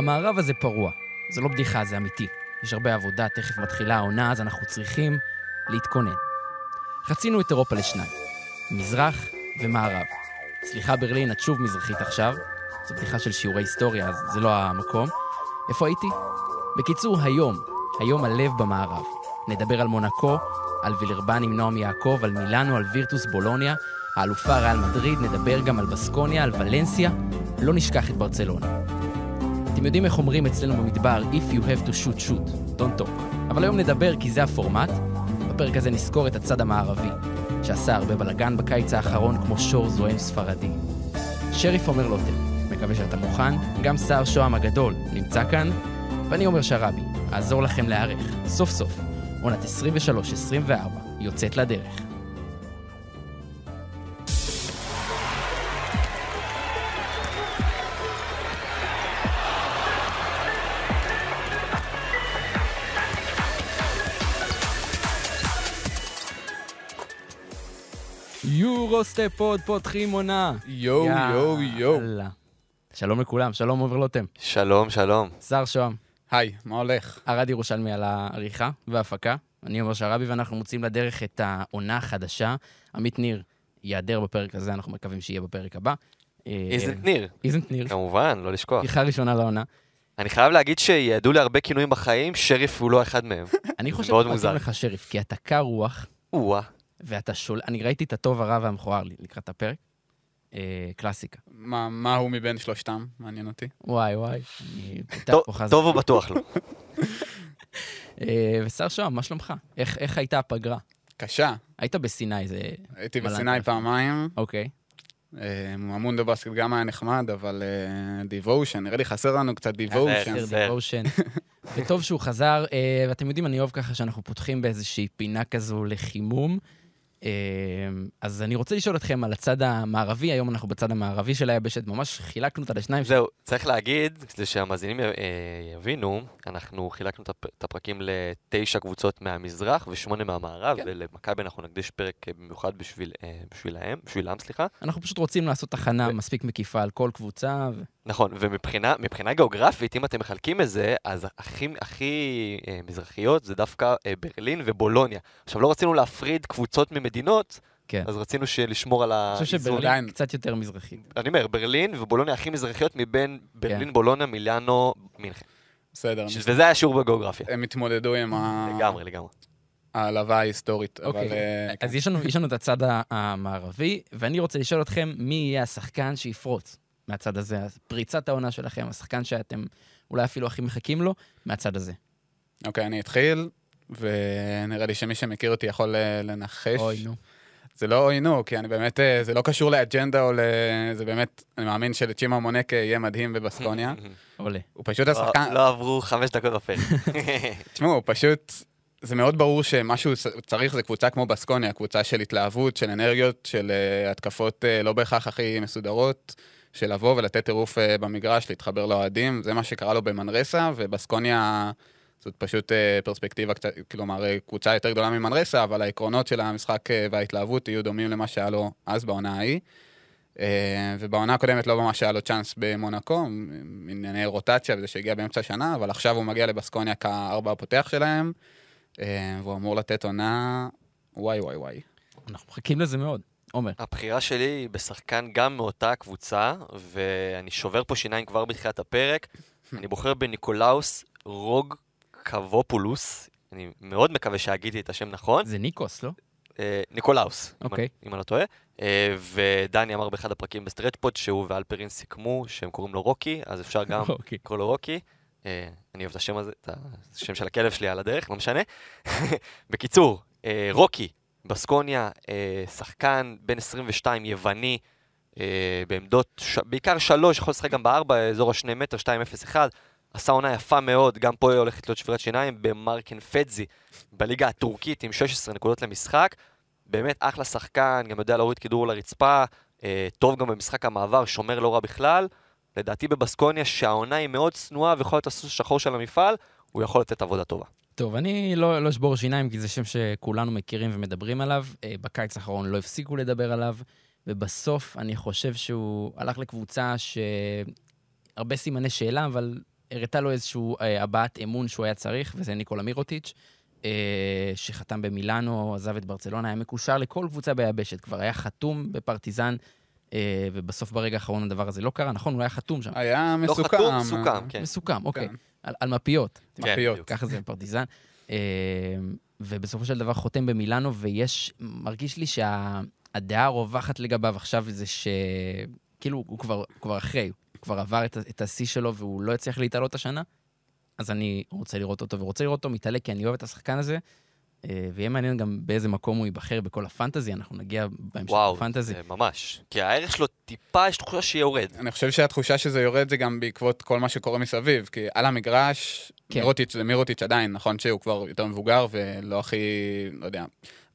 המערב הזה פרוע. זה לא בדיחה, זה אמיתי. יש הרבה עבודה, תכף מתחילה העונה, אז אנחנו צריכים להתכונן. חצינו את אירופה לשניים, מזרח ומערב. סליחה ברלין, את שוב מזרחית עכשיו. זו בדיחה של שיעורי היסטוריה, אז זה לא המקום. איפה הייתי? בקיצור, היום, היום הלב במערב. נדבר על מונקו, על וילרבן עם נועם יעקב, על מילאנו, על וירטוס בולוניה, האלופה ריאל מדריד, נדבר גם על בסקוניה, על ולנסיה, לא נשכח את ברצלונה. אתם יודעים איך אומרים אצלנו במדבר, If you have to shoot, shoot, don't talk. אבל היום נדבר כי זה הפורמט. בפרק הזה נזכור את הצד המערבי, שעשה הרבה בלאגן בקיץ האחרון כמו שור זועם ספרדי. שריף אומר לוטם, מקווה שאתה מוכן, גם סער שוהם הגדול נמצא כאן, ואני אומר שרבי, אעזור לכם להיערך, סוף סוף, עונת 23-24 יוצאת לדרך. יורוסטפוד פותחים עונה. יואו, יואו, יואו. יאללה. שלום לכולם, שלום עובר לוטם. שלום, שלום. שר שוהם, היי, מה הולך? ארד ירושלמי על העריכה וההפקה. אני עומר שרבי ואנחנו מוצאים לדרך את העונה החדשה. עמית ניר ייעדר בפרק הזה, אנחנו מקווים שיהיה בפרק הבא. איזנט ניר, איזנט ניר, כמובן, לא לשכוח. פתיחה ראשונה לעונה. אני חייב להגיד שיעדו לי הרבה כינויים בחיים, שריף הוא לא אחד מהם. אני חושב מאוד שמתאים מוזר. לך שריף, כי אתה קר רוח, או-אה. ואתה שול... אני ראיתי את הטוב, הרע והמכוער לקראת הפרק. אה, קלאסיקה. מה מה הוא מבין שלושתם? מעניין אותי. וואי וואי, אני פותח טוב- פה חזק. טוב הוא בטוח לא. אה, ושר שוהם, מה שלומך? איך איך הייתה הפגרה? קשה. היית בסיני, זה... הייתי בסיני. פעמיים. אוקיי. אה, המונדו בסקט גם היה נחמד, אבל דיבושן, נראה לי חסר לנו קצת. סר דיבושן. וטוב שהוא חזר, אה, ואתם יודעים, אני אוהב ככה שאנחנו פותחים באיזושהי פינה כזו לחימום. אה, אז אני רוצה לשאול אתכם על הצד המערבי, היום אנחנו בצד המערבי של היבשת, ממש חילקנו אותה לשניים. זהו, צריך להגיד, כדי שהמאזינים אה, יבינו, אנחנו חילקנו את הפ- את הפרקים לתשע קבוצות מהמזרח ושמונה מהמערב, כן. ולמכבי אנחנו נקדיש פרק אה, במיוחד בשביל- אה, בשבילהם, בשבילם, סליחה. אנחנו פשוט רוצים לעשות תחנה ו- מספיק מקיפה על כל קבוצה. ו... נכון, ומבחינה מבחינה גיאוגרפית, אם אתם מחלקים את זה, אז הכי, הכי אה, מזרחיות זה דווקא אה, ברלין ובולוניה. עכשיו, לא רצינו להפריד קבוצות ממדינות, כן. אז רצינו לשמור על אני חושב האיזון. שברלין עדיין. קצת יותר מזרחית. אני אומר, ברלין ובולוניה הכי מזרחיות מבין כן. ברלין, בולוניה, מילאנו, מינכן. בסדר. ש- וזה היה שיעור בגיאוגרפיה. הם התמודדו עם ה- לגמרי, לגמרי. ההעלבה ההיסטורית. אוקיי, אבל, אה, אז יש לנו, יש לנו את הצד המערבי, ואני רוצה לשאול אתכם, מי יהיה השחקן שיפרוץ מהצד הזה? פריצת העונה שלכם, השחקן שאתם אולי אפילו הכי מחכים לו, מהצד הזה. אוקיי, אני אתחיל, ונראה לי שמי שמכיר אותי יכול אה, לנחש. אוי, נו. זה לא אוי נו, כי אני באמת, אה, זה לא קשור לאג'נדה או ל... זה באמת, אני מאמין שלצ'ימה מונקה יהיה מדהים בבסקוניה. עולה. הוא פשוט לא- השחקן... לא עברו חמש דקות בפרק. תשמעו, הוא פשוט... זה מאוד ברור שמה שהוא צריך זה קבוצה כמו בסקוניה, קבוצה של התלהבות, של אנרגיות, של uh, התקפות לא בהכרח הכי מסודרות, של לבוא ולתת טירוף במגרש, להתחבר לאוהדים, זה מה שקרה לו במנרסה, ובסקוניה זאת פשוט uh, פרספקטיבה כלומר, uh, קבוצה יותר גדולה ממנרסה, אבל העקרונות של המשחק uh, וההתלהבות יהיו דומים למה שהיה לו אז בעונה ההיא. ובעונה הקודמת לא ממש היה לו צ'אנס במונקו, ענייני רוטציה וזה שהגיע באמצע השנה, אבל עכשיו הוא מגיע לבסקוניה כארבע הפותח שלהם. אה, והוא אמור לתת עונה... וואי וואי וואי. אנחנו מחכים לזה מאוד. עומר. הבחירה שלי היא בשחקן גם מאותה קבוצה, ואני שובר פה שיניים כבר בתחילת הפרק. אני בוחר בניקולאוס רוגקבופולוס. אני מאוד מקווה שהגיתי את השם נכון. זה ניקוס, לא? אה, ניקולאוס, אם אוקיי. אם אני לא טועה. אה, ודני אמר באחד הפרקים בסטרטפוד שהוא ואלפרין סיכמו שהם קוראים לו רוקי, אז אפשר גם. לקרוא לו רוקי. אה, אני אוהב את השם הזה, את השם של הכלב שלי על הדרך, לא משנה. בקיצור, רוקי, בסקוניה, שחקן בן 22, יווני, בעמדות. בעיקר שלוש, יכול לשחק גם בארבע, אזור השני מטר, 2-0-1. עשה עונה יפה מאוד, גם פה הולכת להיות שבירת שיניים, במרקן פדזי, בליגה הטורקית עם 16 נקודות למשחק. באמת אחלה שחקן, גם יודע להוריד כדור לרצפה, אה, טוב גם במשחק המעבר, שומר לא רע בכלל. לדעתי בבסקוניה, שהעונה היא מאוד צנועה ויכול להיות הסוס השחור של המפעל, הוא יכול לתת עבודה טובה. טוב, אני לא לא אשבור שיניים, כי זה שם שכולנו מכירים ומדברים עליו. אה, בקיץ האחרון לא הפסיקו לדבר עליו, ובסוף אני חושב שהוא הלך לקבוצה שהרבה סימני שאלה, אבל הראתה לו איזושהי אה, הבעת אמון שהוא היה צריך, וזה ניקולה מירוטיץ', אה, שחתם במילאנו, עזב את ברצלונה, היה מקושר לכל קבוצה ביבשת, כבר היה חתום בפרטיזן, אה, ובסוף ברגע האחרון הדבר הזה לא קרה, נכון? הוא היה חתום שם. היה לא מסוכם. חתום, סוכם, כן. מסוכם, אוקיי. כן. על, על מפיות. כן, מפיות. ככה זה בפרטיזן. אה, ובסופו של דבר חותם במילאנו, ויש, מרגיש לי שהדעה הרווחת לגביו עכשיו זה ש... כאילו, הוא כבר, הוא כבר אחרי, כבר עבר את, את השיא שלו והוא לא הצליח להתעלות השנה, אז אני רוצה לראות אותו, ורוצה לראות אותו מתעלה, כי אני אוהב את השחקן הזה, אה, ויהיה מעניין גם באיזה מקום הוא ייבחר בכל הפנטזי, אנחנו נגיע בהמשך וואו, לפנטזי. זה ממש. כי הערך שלו טיפה, יש תחושה שיורד. אני חושב שהתחושה שזה יורד זה גם בעקבות כל מה שקורה מסביב, כי על המגרש, כן. מירוטיץ' זה מירוטיץ' עדיין, נכון שהוא כבר יותר מבוגר ולא הכי, לא יודע,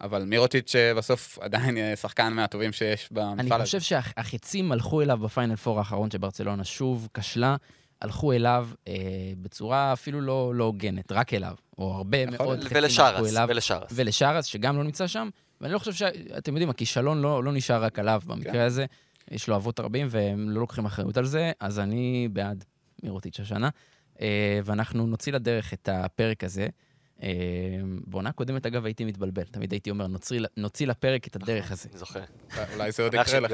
אבל מירוטיץ' אה, בסוף עדיין אה, שחקן מהטובים שיש אני במפעל הזה. חושב שהחצים הלכו אליו בפיינל פור האחרון של ברצלונה, שוב כשלה, הלכו אליו אה, בצורה אפילו לא לא הוגנת, רק אליו, או הרבה יכול מאוד. חצים הלכו אליו, ולשרס. ולשרס, שגם לא נמצא שם, ואני לא חושב ש... אתם יודעים, הכישלון לא, לא נשאר רק עליו במקרה כן. הזה, יש לו אבות רבים והם לא לוקחים אחריות על זה, אז אני בעד מירוטיץ' השנה. אה, ואנחנו נוציא לדרך את הפרק הזה. אה, בעונה קודמת, אגב, הייתי מתבלבל, תמיד הייתי אומר, נוציא, נוציא לפרק את הדרך הזה. זוכר. אולי זה עוד יקרה לך.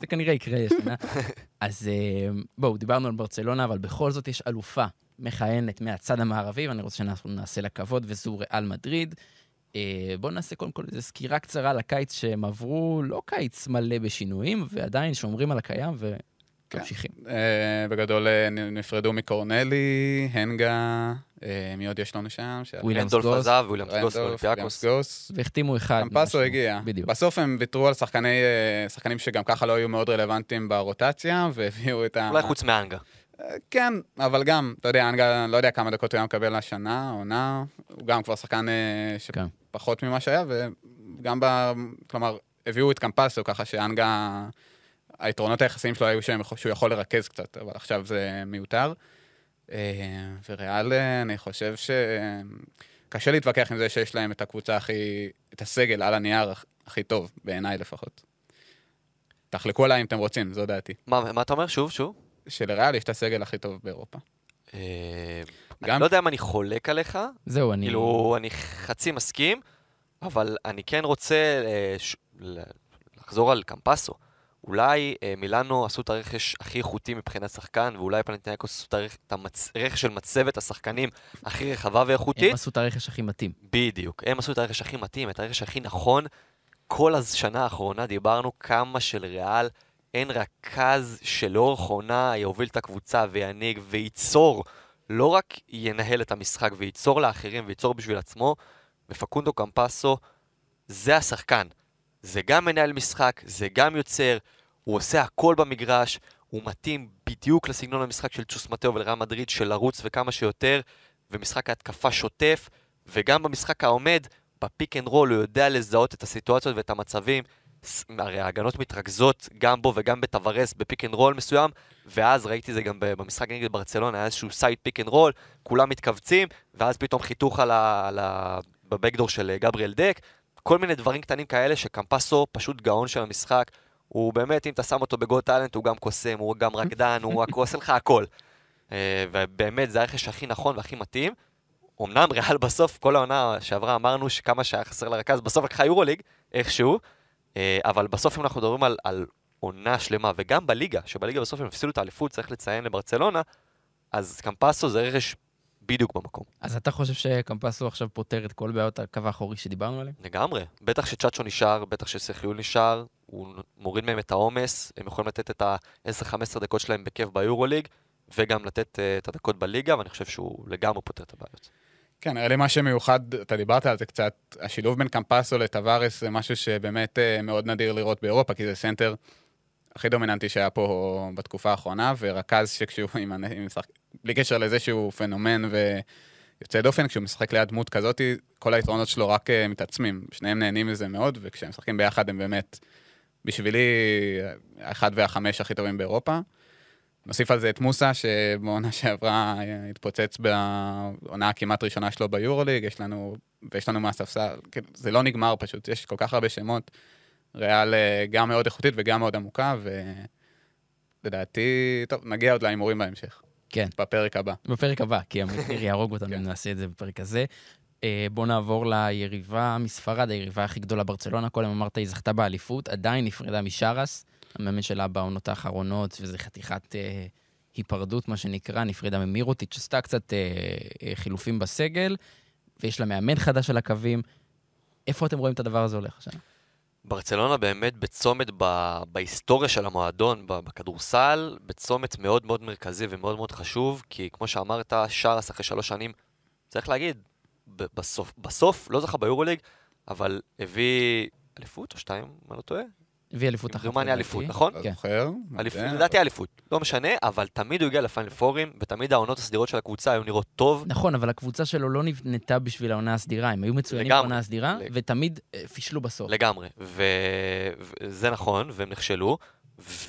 זה כנראה יקרה השנה. אז אה, בואו, דיברנו על ברצלונה, אבל בכל זאת יש אלופה מכהנת מהצד המערבי, ואני רוצה שאנחנו נעשה לה כבוד, וזו ריאל מדריד. אה, בואו נעשה קודם כל איזו סקירה קצרה לקיץ שהם עברו, לא קיץ מלא בשינויים, ועדיין שומרים על הקיים וממשיכים. אה, בגדול אה, נפרדו מקורנלי, האנגה, אה, מי עוד יש לנו שם? וויליאמס גוס רנדולף. עזב, וויליאמס גוס, רנדולף. וויליאמס גוס. והחתימו אחד. קמפסו. הגיע. בדיוק. בסוף הם ויתרו על שחקני, אה, שחקנים שגם ככה לא היו מאוד רלוונטיים ברוטציה, והביאו את ה... אולי חוץ מאנגה. כן, אבל גם, אתה יודע, אנגה, לא יודע כמה דקות הוא היה מקבל השנה, עונה, הוא גם כבר שחקן אה, כן. שפחות ממה שהיה, וגם ב... כלומר, הביאו את קמפסו, ככה שאנגה, היתרונות היחסיים שלו היו שהוא יכול לרכז קצת, אבל עכשיו זה מיותר. אה, וריאל, אה, אני חושב ש... קשה להתווכח עם זה שיש להם את הקבוצה הכי... את הסגל על הנייר הכ- הכי טוב, בעיניי לפחות. תחלקו עליי אם אתם רוצים, זו דעתי. מה מה אתה אומר? שוב, שוב. שלריאל יש את הסגל הכי טוב באירופה. אה, גם- אני לא יודע אם אני חולק עליך, זהו, אני... כאילו, אני חצי מסכים, אבל אני כן רוצה אה, לחזור על קמפסו. אולי אה, מילאנו עשו את הרכש הכי איכותי מבחינת שחקן, ואולי פלנטינקוס עשו את הרכ- את המצ- הרכש של מצבת השחקנים הכי רחבה ואיכותית. הם עשו את הרכש הכי מתאים. בדיוק. הם עשו את הרכש הכי מתאים, את הרכש הכי נכון. כל השנה האחרונה דיברנו כמה שלריאל אין רכז שלאורך עונה יוביל את הקבוצה וינהיג וייצור, לא רק ינהל את המשחק וייצור לאחרים וייצור בשביל עצמו, ופקונדו קמפסו זה השחקן. זה גם מנהל משחק, זה גם יוצר, הוא עושה הכל במגרש, הוא מתאים בדיוק לסגנון המשחק של צ'וס מטאו וריאל מדריד של לרוץ וכמה שיותר, ומשחק ההתקפה שוטף, וגם במשחק העומד, ב pick and roll הוא יודע לזהות את הסיטואציות ואת המצבים. הרי ההגנות מתרכזות גם בו וגם בטווארס ב pick and roll מסוים, ואז ראיתי זה גם במשחק נגד ברצלונה, היה איזשהו side pick and roll, כולם מתכווצים, ואז פתאום חיתוך על ה... על ה... ב backdoor של אה, גבריאל דק, כל מיני דברים קטנים כאלה שקמפסו פשוט גאון של המשחק. הוא באמת, אם אתה שם אותו ב Got Talent, הוא גם קוסם, הוא גם רקדן, הוא רק- עושה לך הכל. אה, ובאמת, זה הרכש הכי נכון והכי מתאים. אמנם ריאל בסוף, כל העונה שעברה אמרנו שכמה שהיה חסר לרכז, בסוף לקחה יורוליג, איכשהו, אה, אבל בסוף אם אנחנו מדברים על, על עונה שלמה, וגם בליגה, שבליגה בסוף הם הפסידו את האליפות, צריך לציין לברצלונה, אז קמפסו זה רכש בדיוק במקום. אז אתה חושב שקמפסו עכשיו פותר את כל בעיות הקו האחורי שדיברנו עליהן? לגמרי. בטח שצ'אצ'ו נשאר, בטח שסחיול נשאר, הוא מוריד מהם את העומס, הם יכולים לתת את ה-10-15 דקות שלהם בכיף ביורוליג, וגם לתת אה, את הדקות בליגה, ואני חושב שהוא לגמרי פותר את הבעיות. כן, נראה לי מה שמיוחד, אתה דיברת על זה קצת, השילוב בין קמפסו לטווארס זה משהו שבאמת אה, מאוד נדיר לראות באירופה, כי זה סנטר הכי דומיננטי שהיה פה בתקופה האחרונה, ורכז שכשהוא עם, עם בלי קשר לזה שהוא פנומן ויוצא דופן, כשהוא משחק ליד דמות כזאת, כל היתרונות שלו רק אה, מתעצמים. שניהם נהנים מזה מאוד, וכשהם משחקים ביחד הם באמת, בשבילי, האחד והחמש הכי טובים באירופה. נוסיף על זה את מוסה, שבעונה שעברה אה, התפוצץ בעונה הכמעט ראשונה שלו ביורוליג, יש לנו, ויש לנו מהספסל, כאילו, זה לא נגמר פשוט, יש כל כך הרבה שמות. ריאל אה, גם מאוד איכותית וגם מאוד עמוקה, ולדעתי, טוב, נגיע עוד להימורים בהמשך. כן. בפרק הבא. בפרק הבא, כי המחיר יהרוג אותנו אם נעשה את זה בפרק הזה. אה, בואו נעבור ליריבה מספרד, היריבה הכי גדולה ברצלונה. קודם אמרת, היא זכתה באליפות, עדיין נפרדה משרס, המאמן שלה בעונות האחרונות, וזה חתיכת אה, היפרדות, מה שנקרא, נפרדה ממירוטיץ', עשתה קצת אה, אה, חילופים בסגל, ויש לה מאמן חדש על הקווים. איפה אתם רואים את הדבר הזה הולך השנה? ברצלונה באמת בצומת ב... בהיסטוריה של המועדון. בכדורסל, בצומת מאוד מאוד מרכזי ומאוד מאוד חשוב, כי כמו שאמרת, שרס אחרי שלוש שנים, צריך להגיד. בסוף, בסוף לא זכה ביורוליג, אבל הביא אליפות או שתיים, אם אני לא טועה? הביא אליפות אחת. גרמניה אליפות, נכון? אתה כן. זוכר? לדעתי אליפות, לא משנה, אבל תמיד הוא הגיע לפיינל פורים, ותמיד העונות הסדירות של הקבוצה היו נראות טוב. נכון, אבל הקבוצה שלו לא נבנתה בשביל העונה הסדירה, הם היו מצוינים. בעונה הסדירה, ותמיד אה, פישלו בסוף. לגמרי, וזה נכון, והם נכשלו,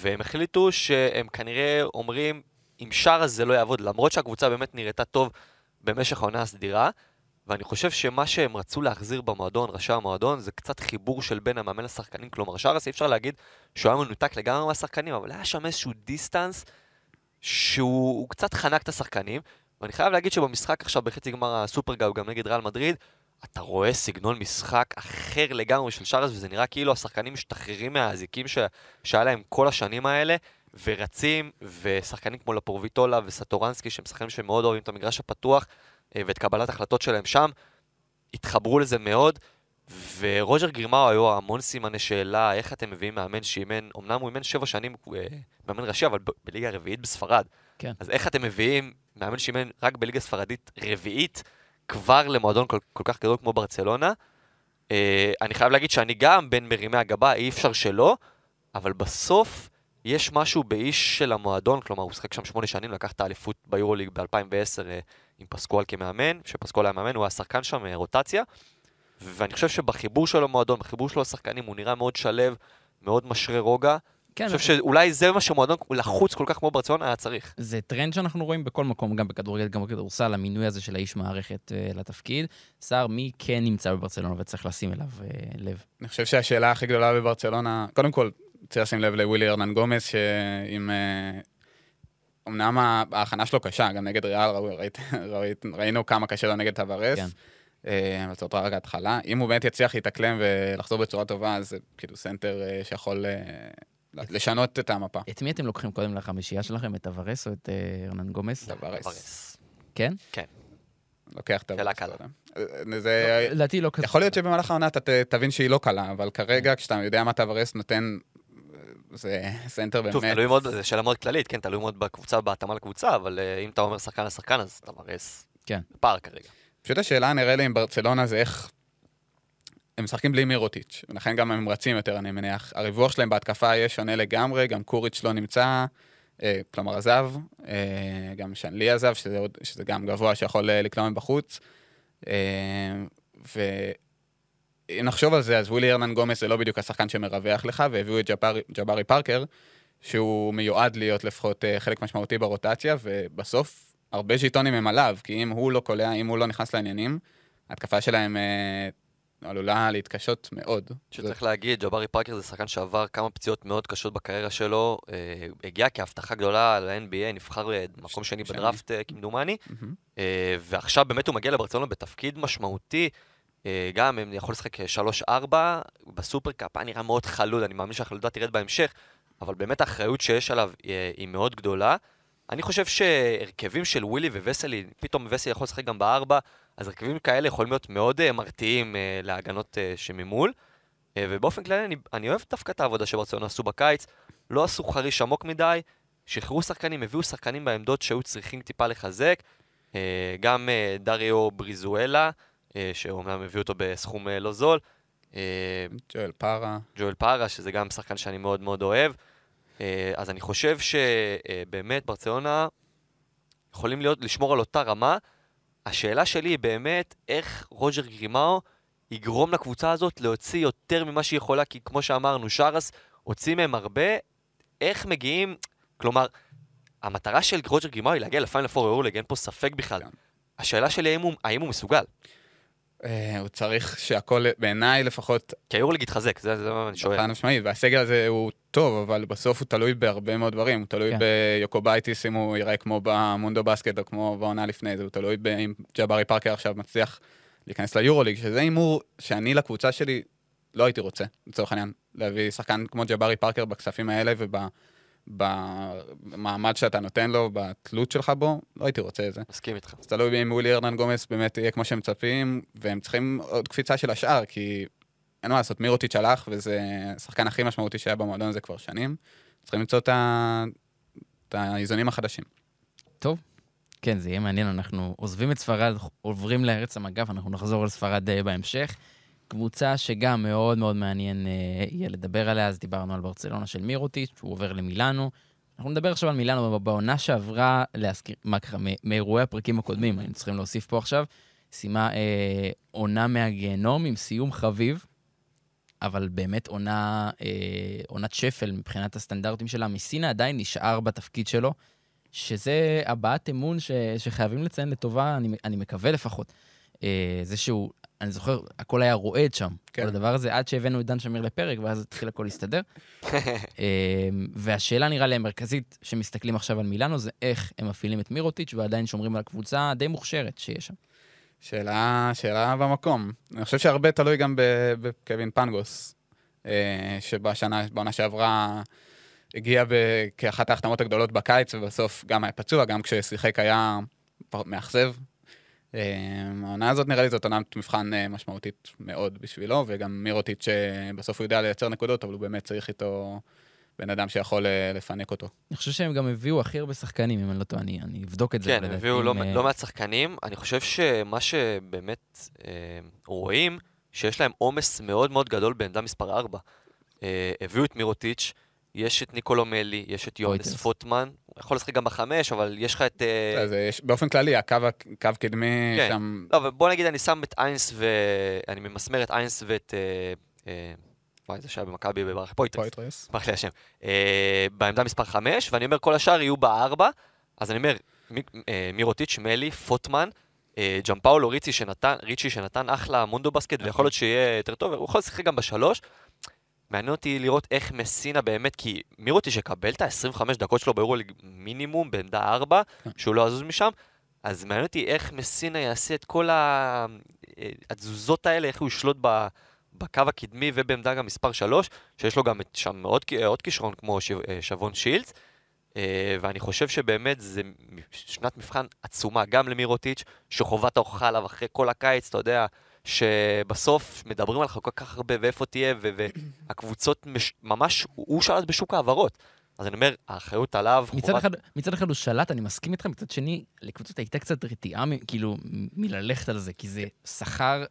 והם החליטו שהם כנראה אומרים, אם שרס זה לא יעבוד, למרות שהקבוצה באמת נראתה טוב במשך העונה הסדירה, ואני חושב שמה שהם רצו להחזיר במועדון, ראשי המועדון, זה קצת חיבור של בין המאמן לשחקנים. כלומר, שרס אי אפשר להגיד שהוא היה מנותק לגמרי מהשחקנים, אבל היה שם איזשהו דיסטנס שהוא הוא קצת חנק את השחקנים, ואני חייב להגיד שבמשחק עכשיו בחצי גמר הסופרגאו, גם נגד ריאל מדריד, אתה רואה סגנון משחק אחר לגמרי של שרס, וזה נראה כאילו השחקנים משתחררים מהאזיקים ש... שהיה להם כל השנים האלה, ורצים, ושחקנים כמו לפורביטולה וסטורנסקי, שהם שחקנים שמאוד אוהבים את המגרש הפתוח, ואת קבלת החלטות שלהם שם, התחברו לזה מאוד, ורוג'ר גרימאו היו המון סימני שאלה, איך אתם מביאים מאמן שאימן, אמנם הוא אימן שבע שנים, אה, מאמן ראשי, אבל ב- בליגה הרביעית בספרד. כן. אז איך אתם מביאים מאמן שאימן רק בליגה ספרדית רביעית, כבר למועדון כל, כל כך גדול כמו ברצלונה? אה, אני חייב להגיד שאני גם בין מרימי הגבה, אי אפשר שלא, אבל בסוף יש משהו באיש של המועדון, כלומר הוא שיחק שם שמונה שנים, לקח את האליפות ביורוליג ב-2010 אה, עם פסקואל כמאמן, שפסקואל היה מאמן, הוא היה שחקן שם, אה, רוטציה, ואני חושב שבחיבור שלו למועדון, בחיבור שלו לשחקנים, הוא נראה מאוד שלו, מאוד משרה רוגע. כן, אני חושב שאולי זה מה שמועדון לחוץ כל כך כמו ברצלונה היה צריך. זה טרנד שאנחנו רואים בכל מקום, גם בכדורגל, גם בכדורסל, המינוי הזה של האיש מערכת אה, לתפקיד. סער, מי כן נמצא בברצלונה וצריך לשים אליו אה, לב? אני חושב שהשאלה הכי גדולה בברצלונה, קודם כל, צריך לשים לב לווילי הרנן גומס, שעם... אה, אמנם ההכנה שלו קשה, גם נגד ריאל, ראו- ראית- ראית- ראינו כמה קשה לו נגד טווארס. כן. אה, אבל זאת רק ההתחלה. אם הוא באמת יצליח להתאקלם ולחזור בצורה טובה, אז זה כאילו סנטר אה, שיכול אה, לשנות את המפה. את מי אתם לוקחים קודם לחמישייה שלכם, את טווארס או את הרנן גומס? טווארס. טווארס. כן? לוקח את טווארס. שאלה קלה. קודם. זה... לדעתי לא כזה. יכול להיות שבמהלך העונה אתה תבין שהיא לא קלה, אבל כרגע, כשאתה יודע מה טווארס נותן, זה סנטר באמת... שוב, תלוי מאוד, זו שאלה מאוד כללית, כן, תלוי מאוד בקבוצה, בהתאמה לקבוצה, אבל אה, אם אתה אומר שחקן לשחקן, אז טווארס כן. פער כרגע. פשוט השאלה נראה לי עם ברצלונה זה איך... הם משחקים בלי מירוטיץ', ולכן גם הם רצים יותר, אני מניח. הריווח שלהם בהתקפה יהיה שונה לגמרי, גם קוריץ' לא נמצא, אה, כלומר עזב, אה, גם שנלי עזב, שזה, עוד, שזה גם גבוה שיכול לקלוע מבחוץ. ואם נחשוב על זה, אז ווילי ארנן גומס זה לא בדיוק השחקן שמרווח לך, והביאו את ג'בארי, ג'בארי פארקר, שהוא מיועד להיות לפחות אה, חלק משמעותי ברוטציה, ובסוף הרבה ז'יטונים הם עליו, כי אם הוא לא קולע, אם הוא לא נכנס לעניינים, ההתקפה שלהם אה, עלולה להתקשות מאוד. שצריך להגיד, ג'בארי פארקר זה שחקן שעבר כמה פציעות מאוד קשות בקריירה שלו, אה, הגיע כהבטחה גדולה ל-NBA, נבחר אה, מקום שני. בדראפט אה, כמדומני, מהמם. אה, ועכשיו באמת הוא מגיע לברצלונה בתפקיד משמעותי. אה, גם אם יכול לשחק 3-4 בסופרקאפ, היה נראה מאוד חלוד, אני מאמין שהחלודה תרד בהמשך, אבל באמת האחריות שיש עליו אה, היא מאוד גדולה. אני חושב שהרכבים של ווילי ווסלי, פתאום וסלי יכול לשחק גם בארבע, אז הרכבים כאלה יכולים להיות מאוד אה, מרתיעים אה, להגנות אה, שממול. אה, ובאופן כללי אני, אני אוהב דווקא את העבודה שברצלונה עשו בקיץ, לא עשו חריש עמוק מדי, שחררו שחקנים, הביאו שחקנים בעמדות שהיו צריכים טיפה לחזק. אה, גם אה, דריו בריזואלה, אה, שאומנם הביאו אותו בסכום אה, לא זול. אה, ג'ואל פארה. ג'ואל פארה, שזה גם שחקן שאני מאוד מאוד אוהב. אה, אז אני חושב שבאמת ברצלונה יכולים להיות, לשמור על אותה רמה. השאלה שלי היא באמת איך רוג'ר גרימאו יגרום לקבוצה הזאת להוציא יותר ממה שהיא יכולה, כי כמו שאמרנו, שאראס הוציא מהם הרבה. איך מגיעים, כלומר, המטרה של רוג'ר גרימאו היא להגיע לפיינל פור היורוליג, אין פה ספק בכלל. כן. השאלה שלי האם הוא, האם הוא מסוגל. אה, הוא צריך שהכל, בעיניי לפחות, כי היורוליג יתחזק, זה זה מה אני שואל. חד משמעית, והסגל הזה הוא טוב, אבל בסוף הוא תלוי בהרבה מאוד דברים. הוא תלוי כן. ביוקובאיטיס, אם הוא ייראה כמו במונדובאסקט או כמו בעונה לפני זה, הוא תלוי אם ג'אברי פארקר עכשיו מצליח להיכנס ליורוליג, שזה הימור שאני לקבוצה שלי לא הייתי רוצה, לצורך העניין, להביא שחקן כמו ג'אברי פארקר בכספים האלה ובמעמד שאתה נותן לו, בתלות שלך בו, לא הייתי רוצה את זה. מסכים איתך. אז תלוי אם ווילי ארנן גומס באמת יהיה כמו שהם מצפים, והם צריכים עוד קפיצה של השאר, כי אין מה לעשות, מירוטיץ' הלך, וזה השחקן הכי משמעותי שהיה במועדון הזה כבר שנים. צריכים למצוא את, ה... את האיזונים החדשים. כן, זה יהיה מעניין, אנחנו עוזבים את ספרד, עוברים לארץ המגף, אנחנו נחזור לספרד אה, בהמשך. קבוצה שגם מאוד מאוד מעניין אה, יהיה לדבר עליה, אז דיברנו על ברצלונה של מירוטיץ', הוא עובר למילאנו. אנחנו נדבר עכשיו על מילאנו, בעונה שעברה, להזכיר, מה מ- מאירועי הפרקים הקודמים, היינו צריכים להוסיף פה עכשיו, סיימה אה, עונה מהגיהנום עם סיום חביב, אבל באמת עונה, אה, עונת שפל מבחינת הסטנדרטים שלה. מסינה עדיין נשאר בתפקיד שלו, שזה הבעת אמון ש, שחייבים לציין לטובה, אני, אני מקווה לפחות. אה, זה שהוא, אני זוכר, הכל היה רועד שם, כן. כל הדבר הזה, עד שהבאנו את דן שמיר לפרק, ואז התחיל הכל להסתדר. אה, והשאלה נראה לי המרכזית שמסתכלים עכשיו על מילאנו, זה איך הם מפעילים את מירוטיץ' ועדיין שומרים על הקבוצה הדי מוכשרת שיש שם. שאלה, שאלה במקום. אני חושב שהרבה תלוי גם בקווין פנגוס, אה, שבשנה, בעונה שעברה הגיע כאחת ההחתמות הגדולות בקיץ, ובסוף גם היה פצוע, גם כששיחק היה מאכזב. אה, העונה הזאת נראה לי זאת עונת מבחן אה, משמעותית מאוד בשבילו, וגם מירוטיץ' שבסוף הוא יודע לייצר נקודות, אבל הוא באמת צריך איתו בן אדם שיכול אה, לפנק אותו. אני חושב שהם גם הביאו הכי הרבה שחקנים, אם אני לא טועה, אני, אני אבדוק את זה. כן, הם לדעתי, הביאו לא, אה, לא מעט שחקנים. אני חושב שמה שבאמת אה, רואים, שיש להם עומס מאוד מאוד גדול בעמדה מספר 4. אה, הביאו את מירוטיץ', יש את ניקולו מלי, יש את פוית'רס. פויתרס, הוא יכול לשחק גם בחמש, אבל יש לך את... אה, אז יש- באופן כללי, הקו קו קדמי כן. שם... לא, אבל בוא נגיד, אני שם את היינס ו... אני ממסמר את היינס ואת... אה, אה, וואי, זה שהיה במכבי בברך פויטרס. פויטרס. ברח לי השם. אה, בעמדה מספר 5, ואני אומר כל השאר יהיו בארבע, אז אני אומר, מי- אה, מירוטיץ', מלי, פוטמן, אה, ג'אמפאולו ריצ'י שנתן, ריצ'י שנתן אחלה מונדובאסקט, ויכול להיות שיהיה יותר טוב, הוא יכול לשחק גם בשלוש. מעניין אותי לראות איך מסינה באמת, כי מירוטיץ' יקבל את ה-25 דקות שלו ביורוליג מינימום בעמדה 4, כן. שהוא לא יזוז משם, אז מעניין אותי איך מסינה יעשה את כל אה, התזוזות האלה, איך הוא ישלוט ב... בקו הקדמי ובעמדה גם מספר 3, שיש לו גם שם עוד, עוד כישרון כמו ש, אה, שבון שילץ, אה, ואני חושב שבאמת זה שנת מבחן עצומה גם למירוטיץ', שחובת ההוכחה עליו אחרי כל הקיץ, אתה יודע, שבסוף מדברים עליך כל כך הרבה ואיפה תהיה, ו- והקבוצות מש, ממש, הוא שלט בשוק ההעברות. אז אני אומר, האחריות עליו, מצד אחד, מצד אחד הוא שלט, אני מסכים איתך, מצד שני, לקבוצות הייתה קצת רתיעה, כאילו, מללכת על זה, כי זה שכר